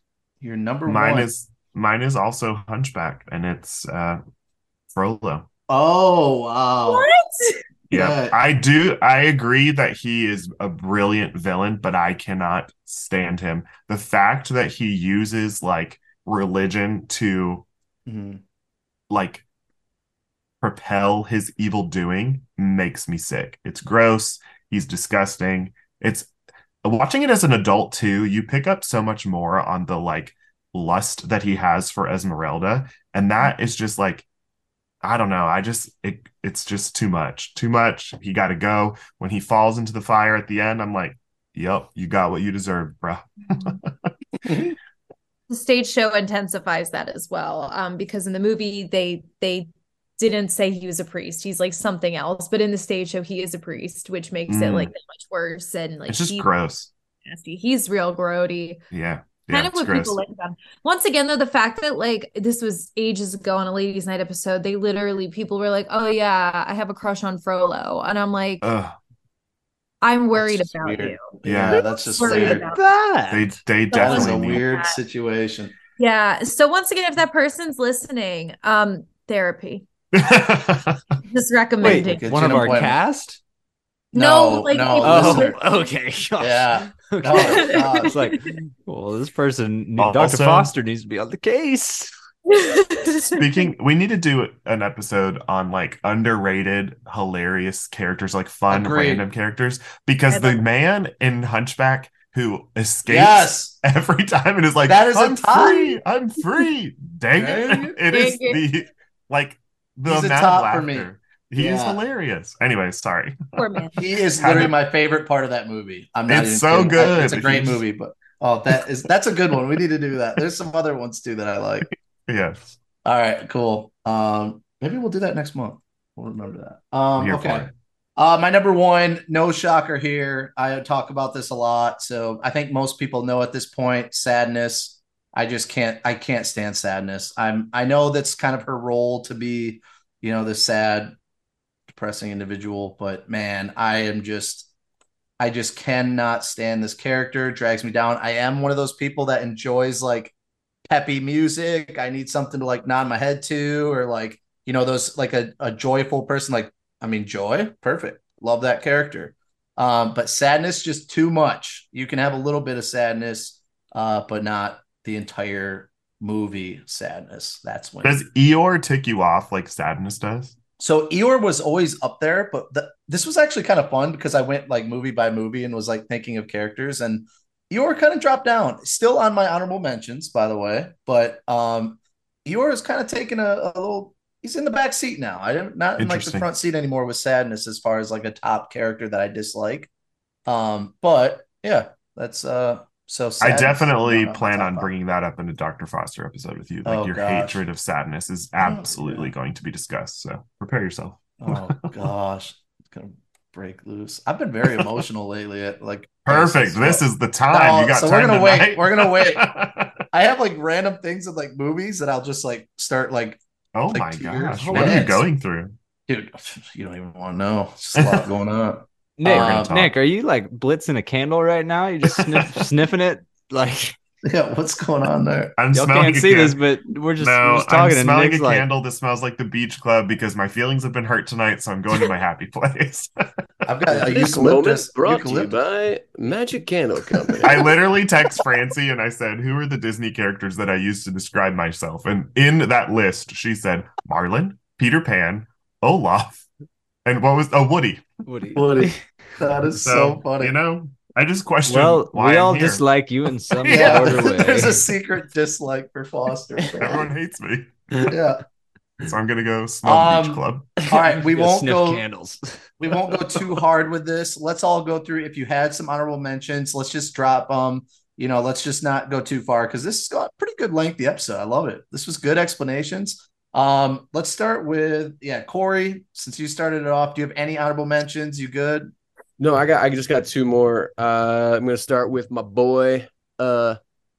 you're number mine one. is mine is also hunchback and it's uh frollo Oh wow. what Yeah, Yeah. I do. I agree that he is a brilliant villain, but I cannot stand him. The fact that he uses like religion to Mhm. like propel his evil doing makes me sick. It's gross. He's disgusting. It's watching it as an adult too. You pick up so much more on the like lust that he has for Esmeralda, and that is just like I don't know. I just it it's just too much. Too much. He got to go. When he falls into the fire at the end, I'm like, "Yep, you got what you deserved, bro." [laughs] the stage show intensifies that as well um because in the movie they they didn't say he was a priest he's like something else but in the stage show he is a priest which makes it Mm. like that much worse and like it's just he's gross. nasty he's real grody Yeah. Yeah, kind of what gross. people like about him. Once again, though, the fact that like this was ages ago on a ladies' night episode, they literally people were like, "Oh yeah, I have a crush on Frollo," and I'm like, Ugh. "I'm worried about weird. you." Yeah, Yeah. that's just weird. about- They they That was a definitely need weird situation. Yeah. So once again, if that person's listening, um, therapy. [laughs] Just recommending. Get One of an our appointment. cast? No, like, no, Oh, listener. [laughs] okay. Yeah. [laughs] Okay. No, it's it's like, well, this person, Also- Dr. Foster, needs to be on the case. Speaking, we need to do an episode on like underrated, hilarious characters, like fun, Agreed. random characters, because the man in Hunchback who escapes Yes. every time and is like, that is I'm free, I'm free. Dang Dang it. It is Dang the like the He's a amount top of for me. laughter. He is hilarious. Anyway, sorry. Poor man. [laughs] He is How literally did- my favorite part of that movie. I'm not It's so kidding. Good. It's a great He's- movie, but oh, that is that's a good one. We need to do that. There's some other ones too that I like. [laughs] Yes. All right, cool. Um, maybe we'll do that next month. We'll remember that. Um, Here okay. Uh, my number one, no shocker here. I talk about this a lot, so I think most people know at this point. Sadness. I just can't. I can't stand sadness. I'm. I know that's kind of her role to be you know, this sad, depressing individual. But man, I am just I just cannot stand this character. It drags me down. I am one of those people that enjoys like peppy music. I need something to like nod my head to, or like, you know, those like a, a joyful person, like, I mean, joy, perfect. Love that character. Um, but sadness, just too much. You can have a little bit of sadness, uh, but not the entire movie sadness. That's when Does Eeyore tick you off like sadness does? So Eeyore was always up there, but the, this was actually kind of fun because I went like movie by movie and was like thinking of characters, and Eeyore kind of dropped down. Still on my honorable mentions, by the way, but um, Eeyore is kind of taking a, a little. He's in the back seat now. I don't not in like the front seat anymore with sadness as far as like a top character that I dislike. Um, but yeah, that's uh. So I definitely plan on bringing that up in a Dr. Foster episode with you. Like Oh, your gosh. hatred of sadness is Oh, absolutely yeah. going to be discussed. So prepare yourself. Oh gosh, it's gonna break loose. I've been very emotional [laughs] lately. At like Perfect. This is the time. No, you got so we're gonna wait. We're gonna wait. [laughs] I have like random things in like movies that I'll just like start like, oh like my gosh. What are you going through? dude, [sighs] you don't even want to know. It's just a lot [laughs] going on. Nick, We're. Nick, are you like blitzing a candle right now? You're just sniff, [laughs] sniffing it? Like [laughs] Yeah, what's going on there? I'm y'all smelling can't see can- this, but we're just, no, we're just talking, I'm and smelling Nick's a like, candle that smells like the beach club because my feelings have been hurt tonight, so I'm going to my happy [laughs] place. I've got a This moment eucalyptus. to you eucalyptus. by Magic Candle Company. I literally text Francie and I said, Who are the Disney characters that I used to describe myself? And in that list, she said Marlin, Peter Pan, Olaf, and what was oh Woody. Woody. Woody. That is so, funny. You know, I just question Well, why we I'm all here. dislike you in some [laughs] yeah, sort of way. there's a secret dislike for Foster. [laughs] Everyone hates me. yeah. So I'm gonna go smell the beach Um, club. All right, we [laughs] won't go. candles. we won't go too hard with this. Let's all go through. If you had some honorable mentions, let's just drop um. You know, let's just not go too far because this has got a pretty good lengthy episode. I love it. This was good explanations. Um, let's start with yeah, Corey. Since you started it off, do you have any honorable mentions? You good? No, I got I just got two more. Uh I'm gonna start with my boy uh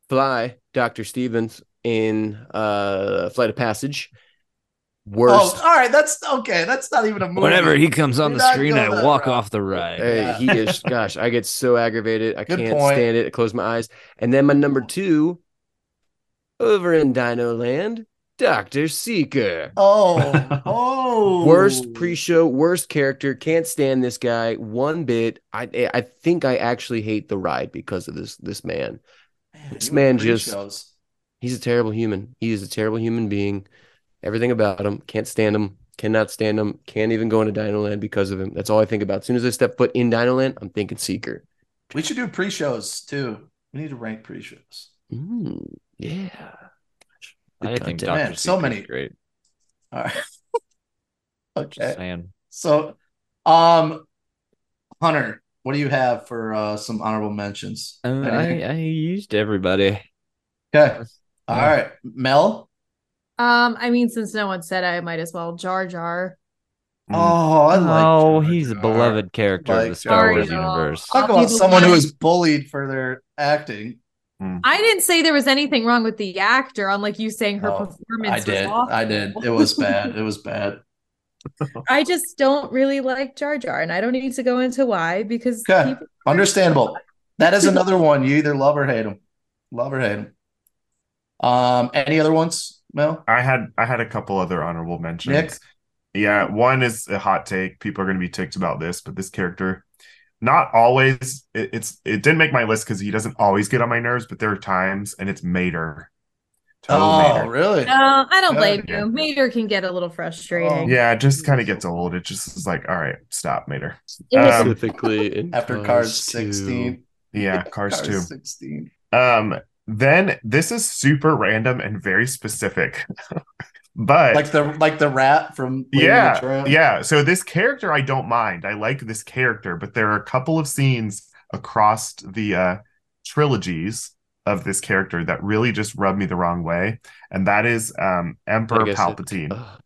Fly, Dr. Stevens in uh Flight of Passage. Worst Oh, all right. That's okay. That's not even a movie. Whenever he comes on Do the screen, I walk route. off the ride. Hey, Yeah. he is [laughs] gosh, I get so aggravated. I Good can't point. stand it. I close my eyes. And then my number two, over in Dino Land, Dr. Seeker. Oh, [laughs] oh, Worst pre-show, worst character. Can't stand this guy one bit. I I think I actually hate the ride because of this this man. this man just- pre-shows. He's a terrible human. He is a terrible human being. Everything about him. Can't stand him. Cannot stand him. Can't even go into Dino Land because of him. That's all I think about. As soon as I step foot in Dino Land, I'm thinking Seeker. We should do pre-shows too. We need to rank pre-shows. Mm, yeah. I think content. Dr. Man, so Seeker's many- great. All right. [laughs] okay. Saying. So, um, Hunter, what do you have for uh, some honorable mentions? Anything? I, I used everybody. okay. All right, Mel. Um, I mean, since no one said, I might as well Jar Jar. Oh, I like. oh, Jar he's a beloved character of the Star Jar Wars Jar. universe. Talk about someone who one- is bullied for their acting. I didn't say there was anything wrong with the actor, unlike you saying her Oh, performance. I was did. awful. I did. It was bad. It was bad. [laughs] [laughs] I just don't really like Jar Jar, and I don't need to go into why because Okay. Understandable. That is [laughs] another one. You either love or hate him. Love or hate him. Um, any other ones, Mel? I had I had a couple other honorable mentions. Nick? Yeah, one is a hot take. People are going to be ticked about this, but this character, not always. It, it's it didn't make my list because he doesn't always get on my nerves, but there are times, and it's Mater. Total Oh, Mater. really? No, I don't blame Yeah. you. Mater can get a little frustrating. Yeah, it just kind of gets old. It just is like, all right, stop, Mater. Um, Specifically [laughs] in After Cars 16. Yeah, [laughs] Cars Cars two. 16. Um, then this is super random and very specific, [laughs] but Like the like the rat from Lady and the yeah Tramp. yeah so this character i don't mind i like this character but there are a couple of scenes across the uh trilogies of this character that really just rub me the wrong way and that is um emperor I guess it- palpatine Oh.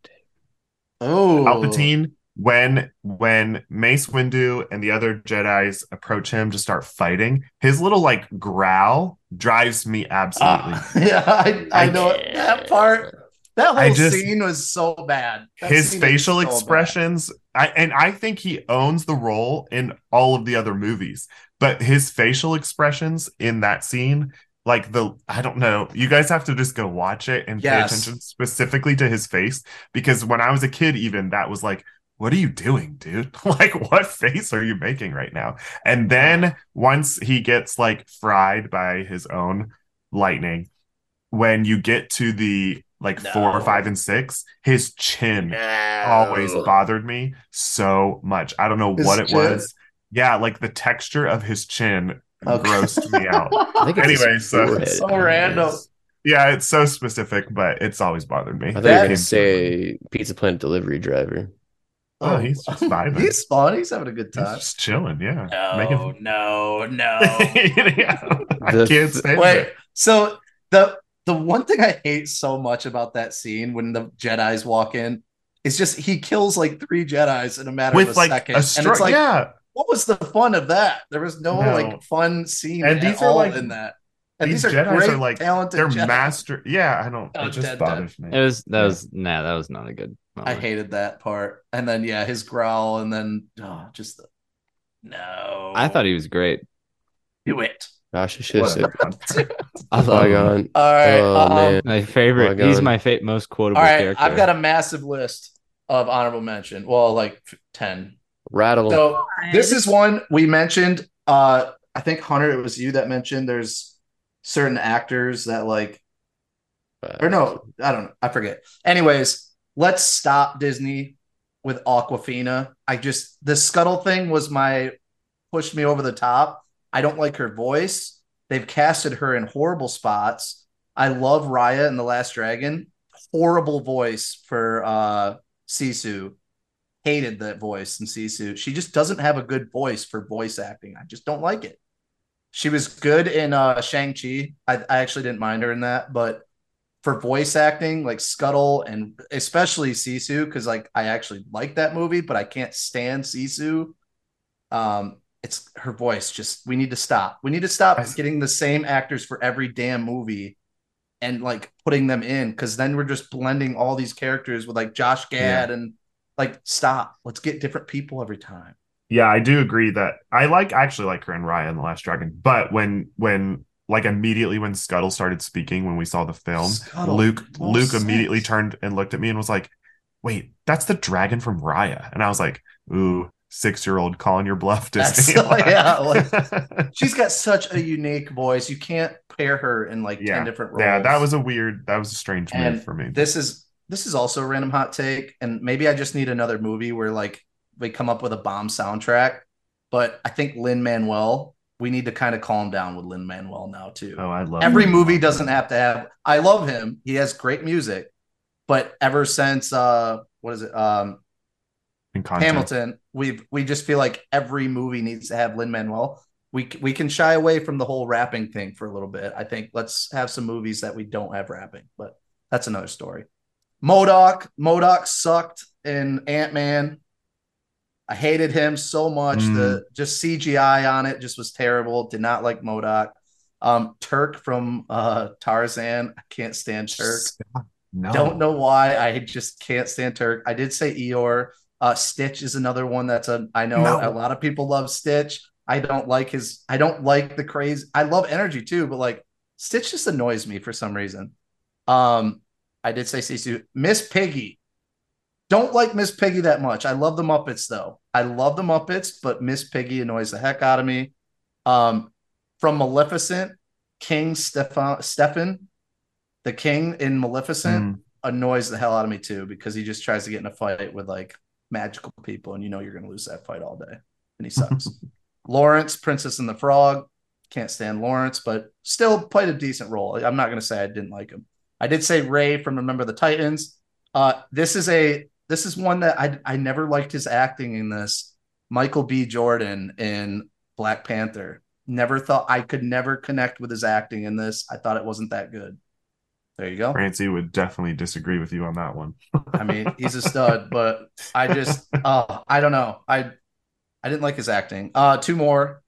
Oh, palpatine when when mace windu and the other jedis approach him to start fighting his little like growl drives me absolutely Ah, [laughs] yeah, I, I know it. that part. That whole just- scene was so bad. That his facial so bad. expressions I, and i think he owns the role in all of the other movies but his facial expressions in that scene like the i don't know you guys have to just go watch it and pay attention specifically to his face because when i was a kid even that was like what are you doing dude [laughs] like what face are you making right now and then once he gets like fried by his own lightning when you get to the like four No. or five and six his chin always bothered me so much. I don't know His what it chin? was. Yeah, like the texture of his chin Okay. grossed me out. [laughs] I think it's his Anyway, so- forehead. So random. Yeah, it's so specific, but it's always bothered me. I thought That- you were gonna say Pizza Planet delivery driver. Oh, he's oh. just vibing. [laughs] He's fun. He's having a good He's time. just chilling, yeah. No, Making- no, no. [laughs] Yeah, I The- can't stand Wait, it. so the the one thing I hate so much about that scene when the Jedi's walk in is just he kills like three Jedi's in a matter of a like second. a and it's like, yeah, what was the fun of that? There was no, No. like fun scene And at these are, all like- in that. And these these, are Jedis great, are, like, talented they're Jedi. master. Yeah, I don't. Oh, It just dead, bothers It me. was that Yeah. was nah, that was not a good. I hated that part. And then yeah, his growl, and then oh, just the no. I thought he was great. do it. Gosh, I should have said [laughs] I love him. All right. Oh, um, man. My favorite. Bygone. He's my fa- most quotable All right. character. I've got a massive list of honorable mention. Well, like ten. Rattle. So this is one we mentioned. Uh, I think Hunter, it was you that mentioned. There's certain actors that like, or no, I don't know. I forget. Anyways, let's stop Disney with Awkwafina. I just the Scuttle thing was my pushed me over the top. I don't like her voice. They've casted her in horrible spots. I love Raya in The Last Dragon. Horrible voice for uh Sisu. Hated that voice in Sisu. She just doesn't have a good voice for voice acting. I just don't like it. She was good in uh Shang-Chi. I, I actually didn't mind her in that, but for voice acting, like Scuttle and especially Sisu, because like I actually like that movie, but I can't stand Sisu. Um, it's her voice. Just we need to stop. We need to stop getting the same actors for every damn movie and like putting them in because then we're just blending all these characters with like Josh Gad and like stop. Let's get different people every time. Yeah, I do agree that I like I actually like her and Raya in the Last Dragon, but when when like immediately when Scuttle started speaking when we saw the film, Scuttle Luke no Luke immediately turned and looked at me and was like, "Wait, that's the dragon from Raya," and I was like, "Ooh, six year old calling your bluff, That's- Disney." [laughs] yeah, like- [laughs] She's got such a unique voice. You can't pair her in like Yeah. 10 different roles. yeah, that was a weird, that was a strange And move for me. this is this is also a random hot take, and maybe I just need another movie where like we come up with a bomb soundtrack. But I think Lin Manuel, we need to kind of calm down with Lin Manuel now too. oh, I love Every him. movie doesn't have to have. I love him. He has great music, but ever since uh, what is it? Um, content. Hamilton, we we just feel like every movie needs to have Lin Manuel. We we can shy away from the whole rapping thing for a little bit. I think let's have some movies that we don't have rapping, but that's another story. MODOK, MODOK sucked in Ant Man. I hated him so much. Mm. The just CGI on it just was terrible. Did not like MODOK. Um, Terk from uh, Tarzan. I can't stand Terk. No, Don't know why. I just can't stand Terk. I did say Eeyore. Uh, Stitch is another one that's a. I know No. a lot of people love Stitch. I don't like his. I don't like the craze. I love energy too, but like Stitch just annoys me for some reason. Um, I did say Sisu. Miss Piggy. Don't like Miss Piggy that much. I love the Muppets though. I love the Muppets, but Miss Piggy annoys the heck out of me. Um, from Maleficent, King Stefan Stefan, the king in Maleficent Mm. annoys the hell out of me too because he just tries to get in a fight with like magical people and you know you're going to lose that fight all day and he sucks. [laughs] Lawrence, Princess and the Frog, can't stand Lawrence, but still played a decent role. I'm not going to say I didn't like him. I did say Ray from Remember the Titans. Uh, this is a this is one that I I never liked his acting in this. Michael B. Jordan in Black Panther. Never thought I could never connect with his acting in this. I thought it wasn't that good. There you go. Francie would definitely disagree with you on that one. I mean, he's a stud, [laughs] but I just uh I don't know. I I didn't like his acting. Uh two more.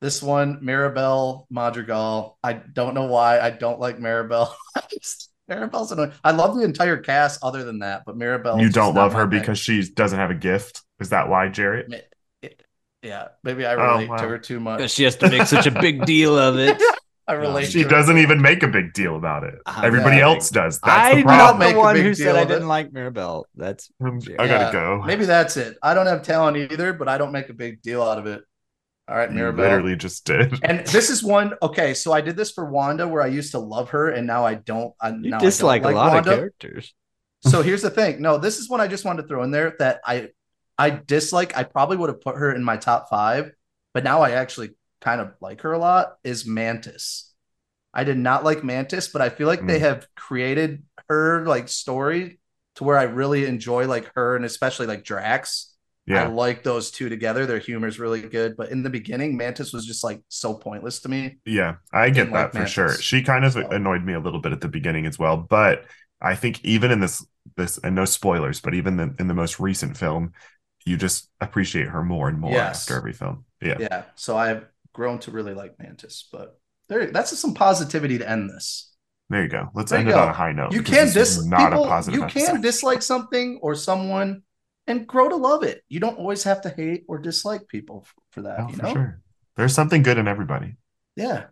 This one, Mirabel Madrigal. I don't know why I don't like Mirabel. [laughs] I just annoying. I love the entire cast other than that, but Mirabel. you don't love her because she doesn't have a gift. Is that why, Jarrett? Yeah, maybe I Oh, relate wow. to her too much. She has to make such a big deal of it. [laughs] I relate. She doesn't too even make a big deal about it. Uh, Everybody yeah. else does. That's the I'm problem. not Make the one who said I didn't like Mirabel. That's Um, I gotta Yeah, go. Maybe that's it. I don't have talent either, but I don't make a big deal out of it. All right, you Mirabel. literally just did. And this is one. Okay, so I did this for Wanda, where I used to love her, and now I don't. I, you now I don't dislike like a lot Wanda. of characters. So here's the thing. No, this is one I just wanted to throw in there that I I dislike. I probably would have put her in my top five, but now I actually kind of like her a lot. Is Mantis. I did not like Mantis, but I feel like they Mm. have created her like story to where I really enjoy like her and especially like Drax. Yeah. I like those two together. Their humor is really good. But in the beginning, Mantis was just like so pointless to me. Yeah, I get that like for Mantis. sure. She kind of So- annoyed me a little bit at the beginning as well, but I think even in this this and no spoilers, but even the, in the most recent film, you just appreciate her more and more Yes. after every film. Yeah. Yeah. So I've grown to really like Mantis. But there, that's some positivity to end this. There you go. Let's There end it go. on a high note. you can this is dis not people, a positive. you can dislike something or someone and grow to love it. You don't always have to hate or dislike people f- for that. Oh, you for know? sure. There's something good in everybody. Yeah.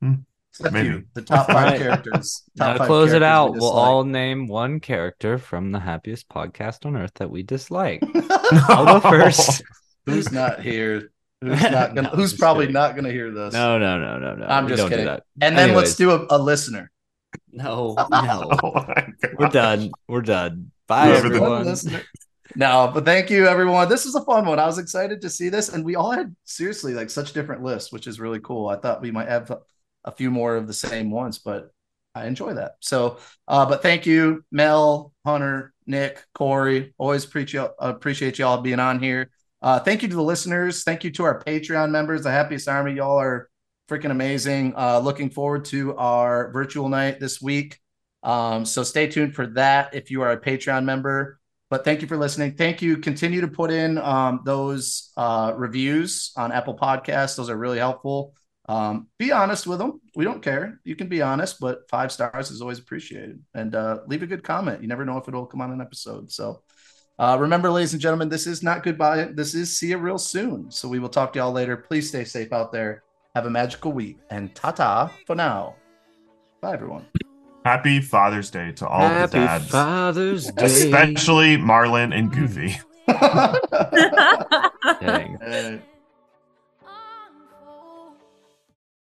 Hmm. Except Maybe. you, the top five [laughs] Alright. characters. Now to five close it out, we we'll all name one character from the happiest podcast on earth that we dislike. [laughs] I'll go first. Who's not here? Who's [laughs] not gonna? No, who's probably kidding. not gonna hear this? No, no, no, no, no. I'm just do kidding. that. And then Anyways. let's do a, a listener. No, [laughs] no. Oh. We're done. We're done. Bye, Whoever everyone. No, but thank you, everyone. This was a fun one. I was excited to see this, and we all had seriously like such different lists, which is really cool. I thought we might have a- a few more of the same ones, but I enjoy that. So, uh, but thank you, Mel, Hunter, Nick, Corey. Always appreciate appreciate y'all being on here. Uh, thank you to the listeners. Thank you to our Patreon members, the Happiest Army. Y'all are freaking amazing. Uh, looking forward to our virtual night this week. Um, so stay tuned for that if you are a Patreon member. But thank you for listening. Thank you. Continue to put in um, those uh, reviews on Apple Podcasts. Those are really helpful. Um, be honest with them. We don't care. You can be honest, but five stars is always appreciated. And uh, leave a good comment. You never know if it'll come on an episode. So uh, remember, ladies and gentlemen, this is not goodbye. This is see you real soon. So we will talk to y'all later. Please stay safe out there. Have a magical week. And ta ta for now. Bye, everyone. Happy Father's Day to all Happy the dads, Father's Day. especially Marlin and Goofy. [laughs] [laughs] Dang. Uh,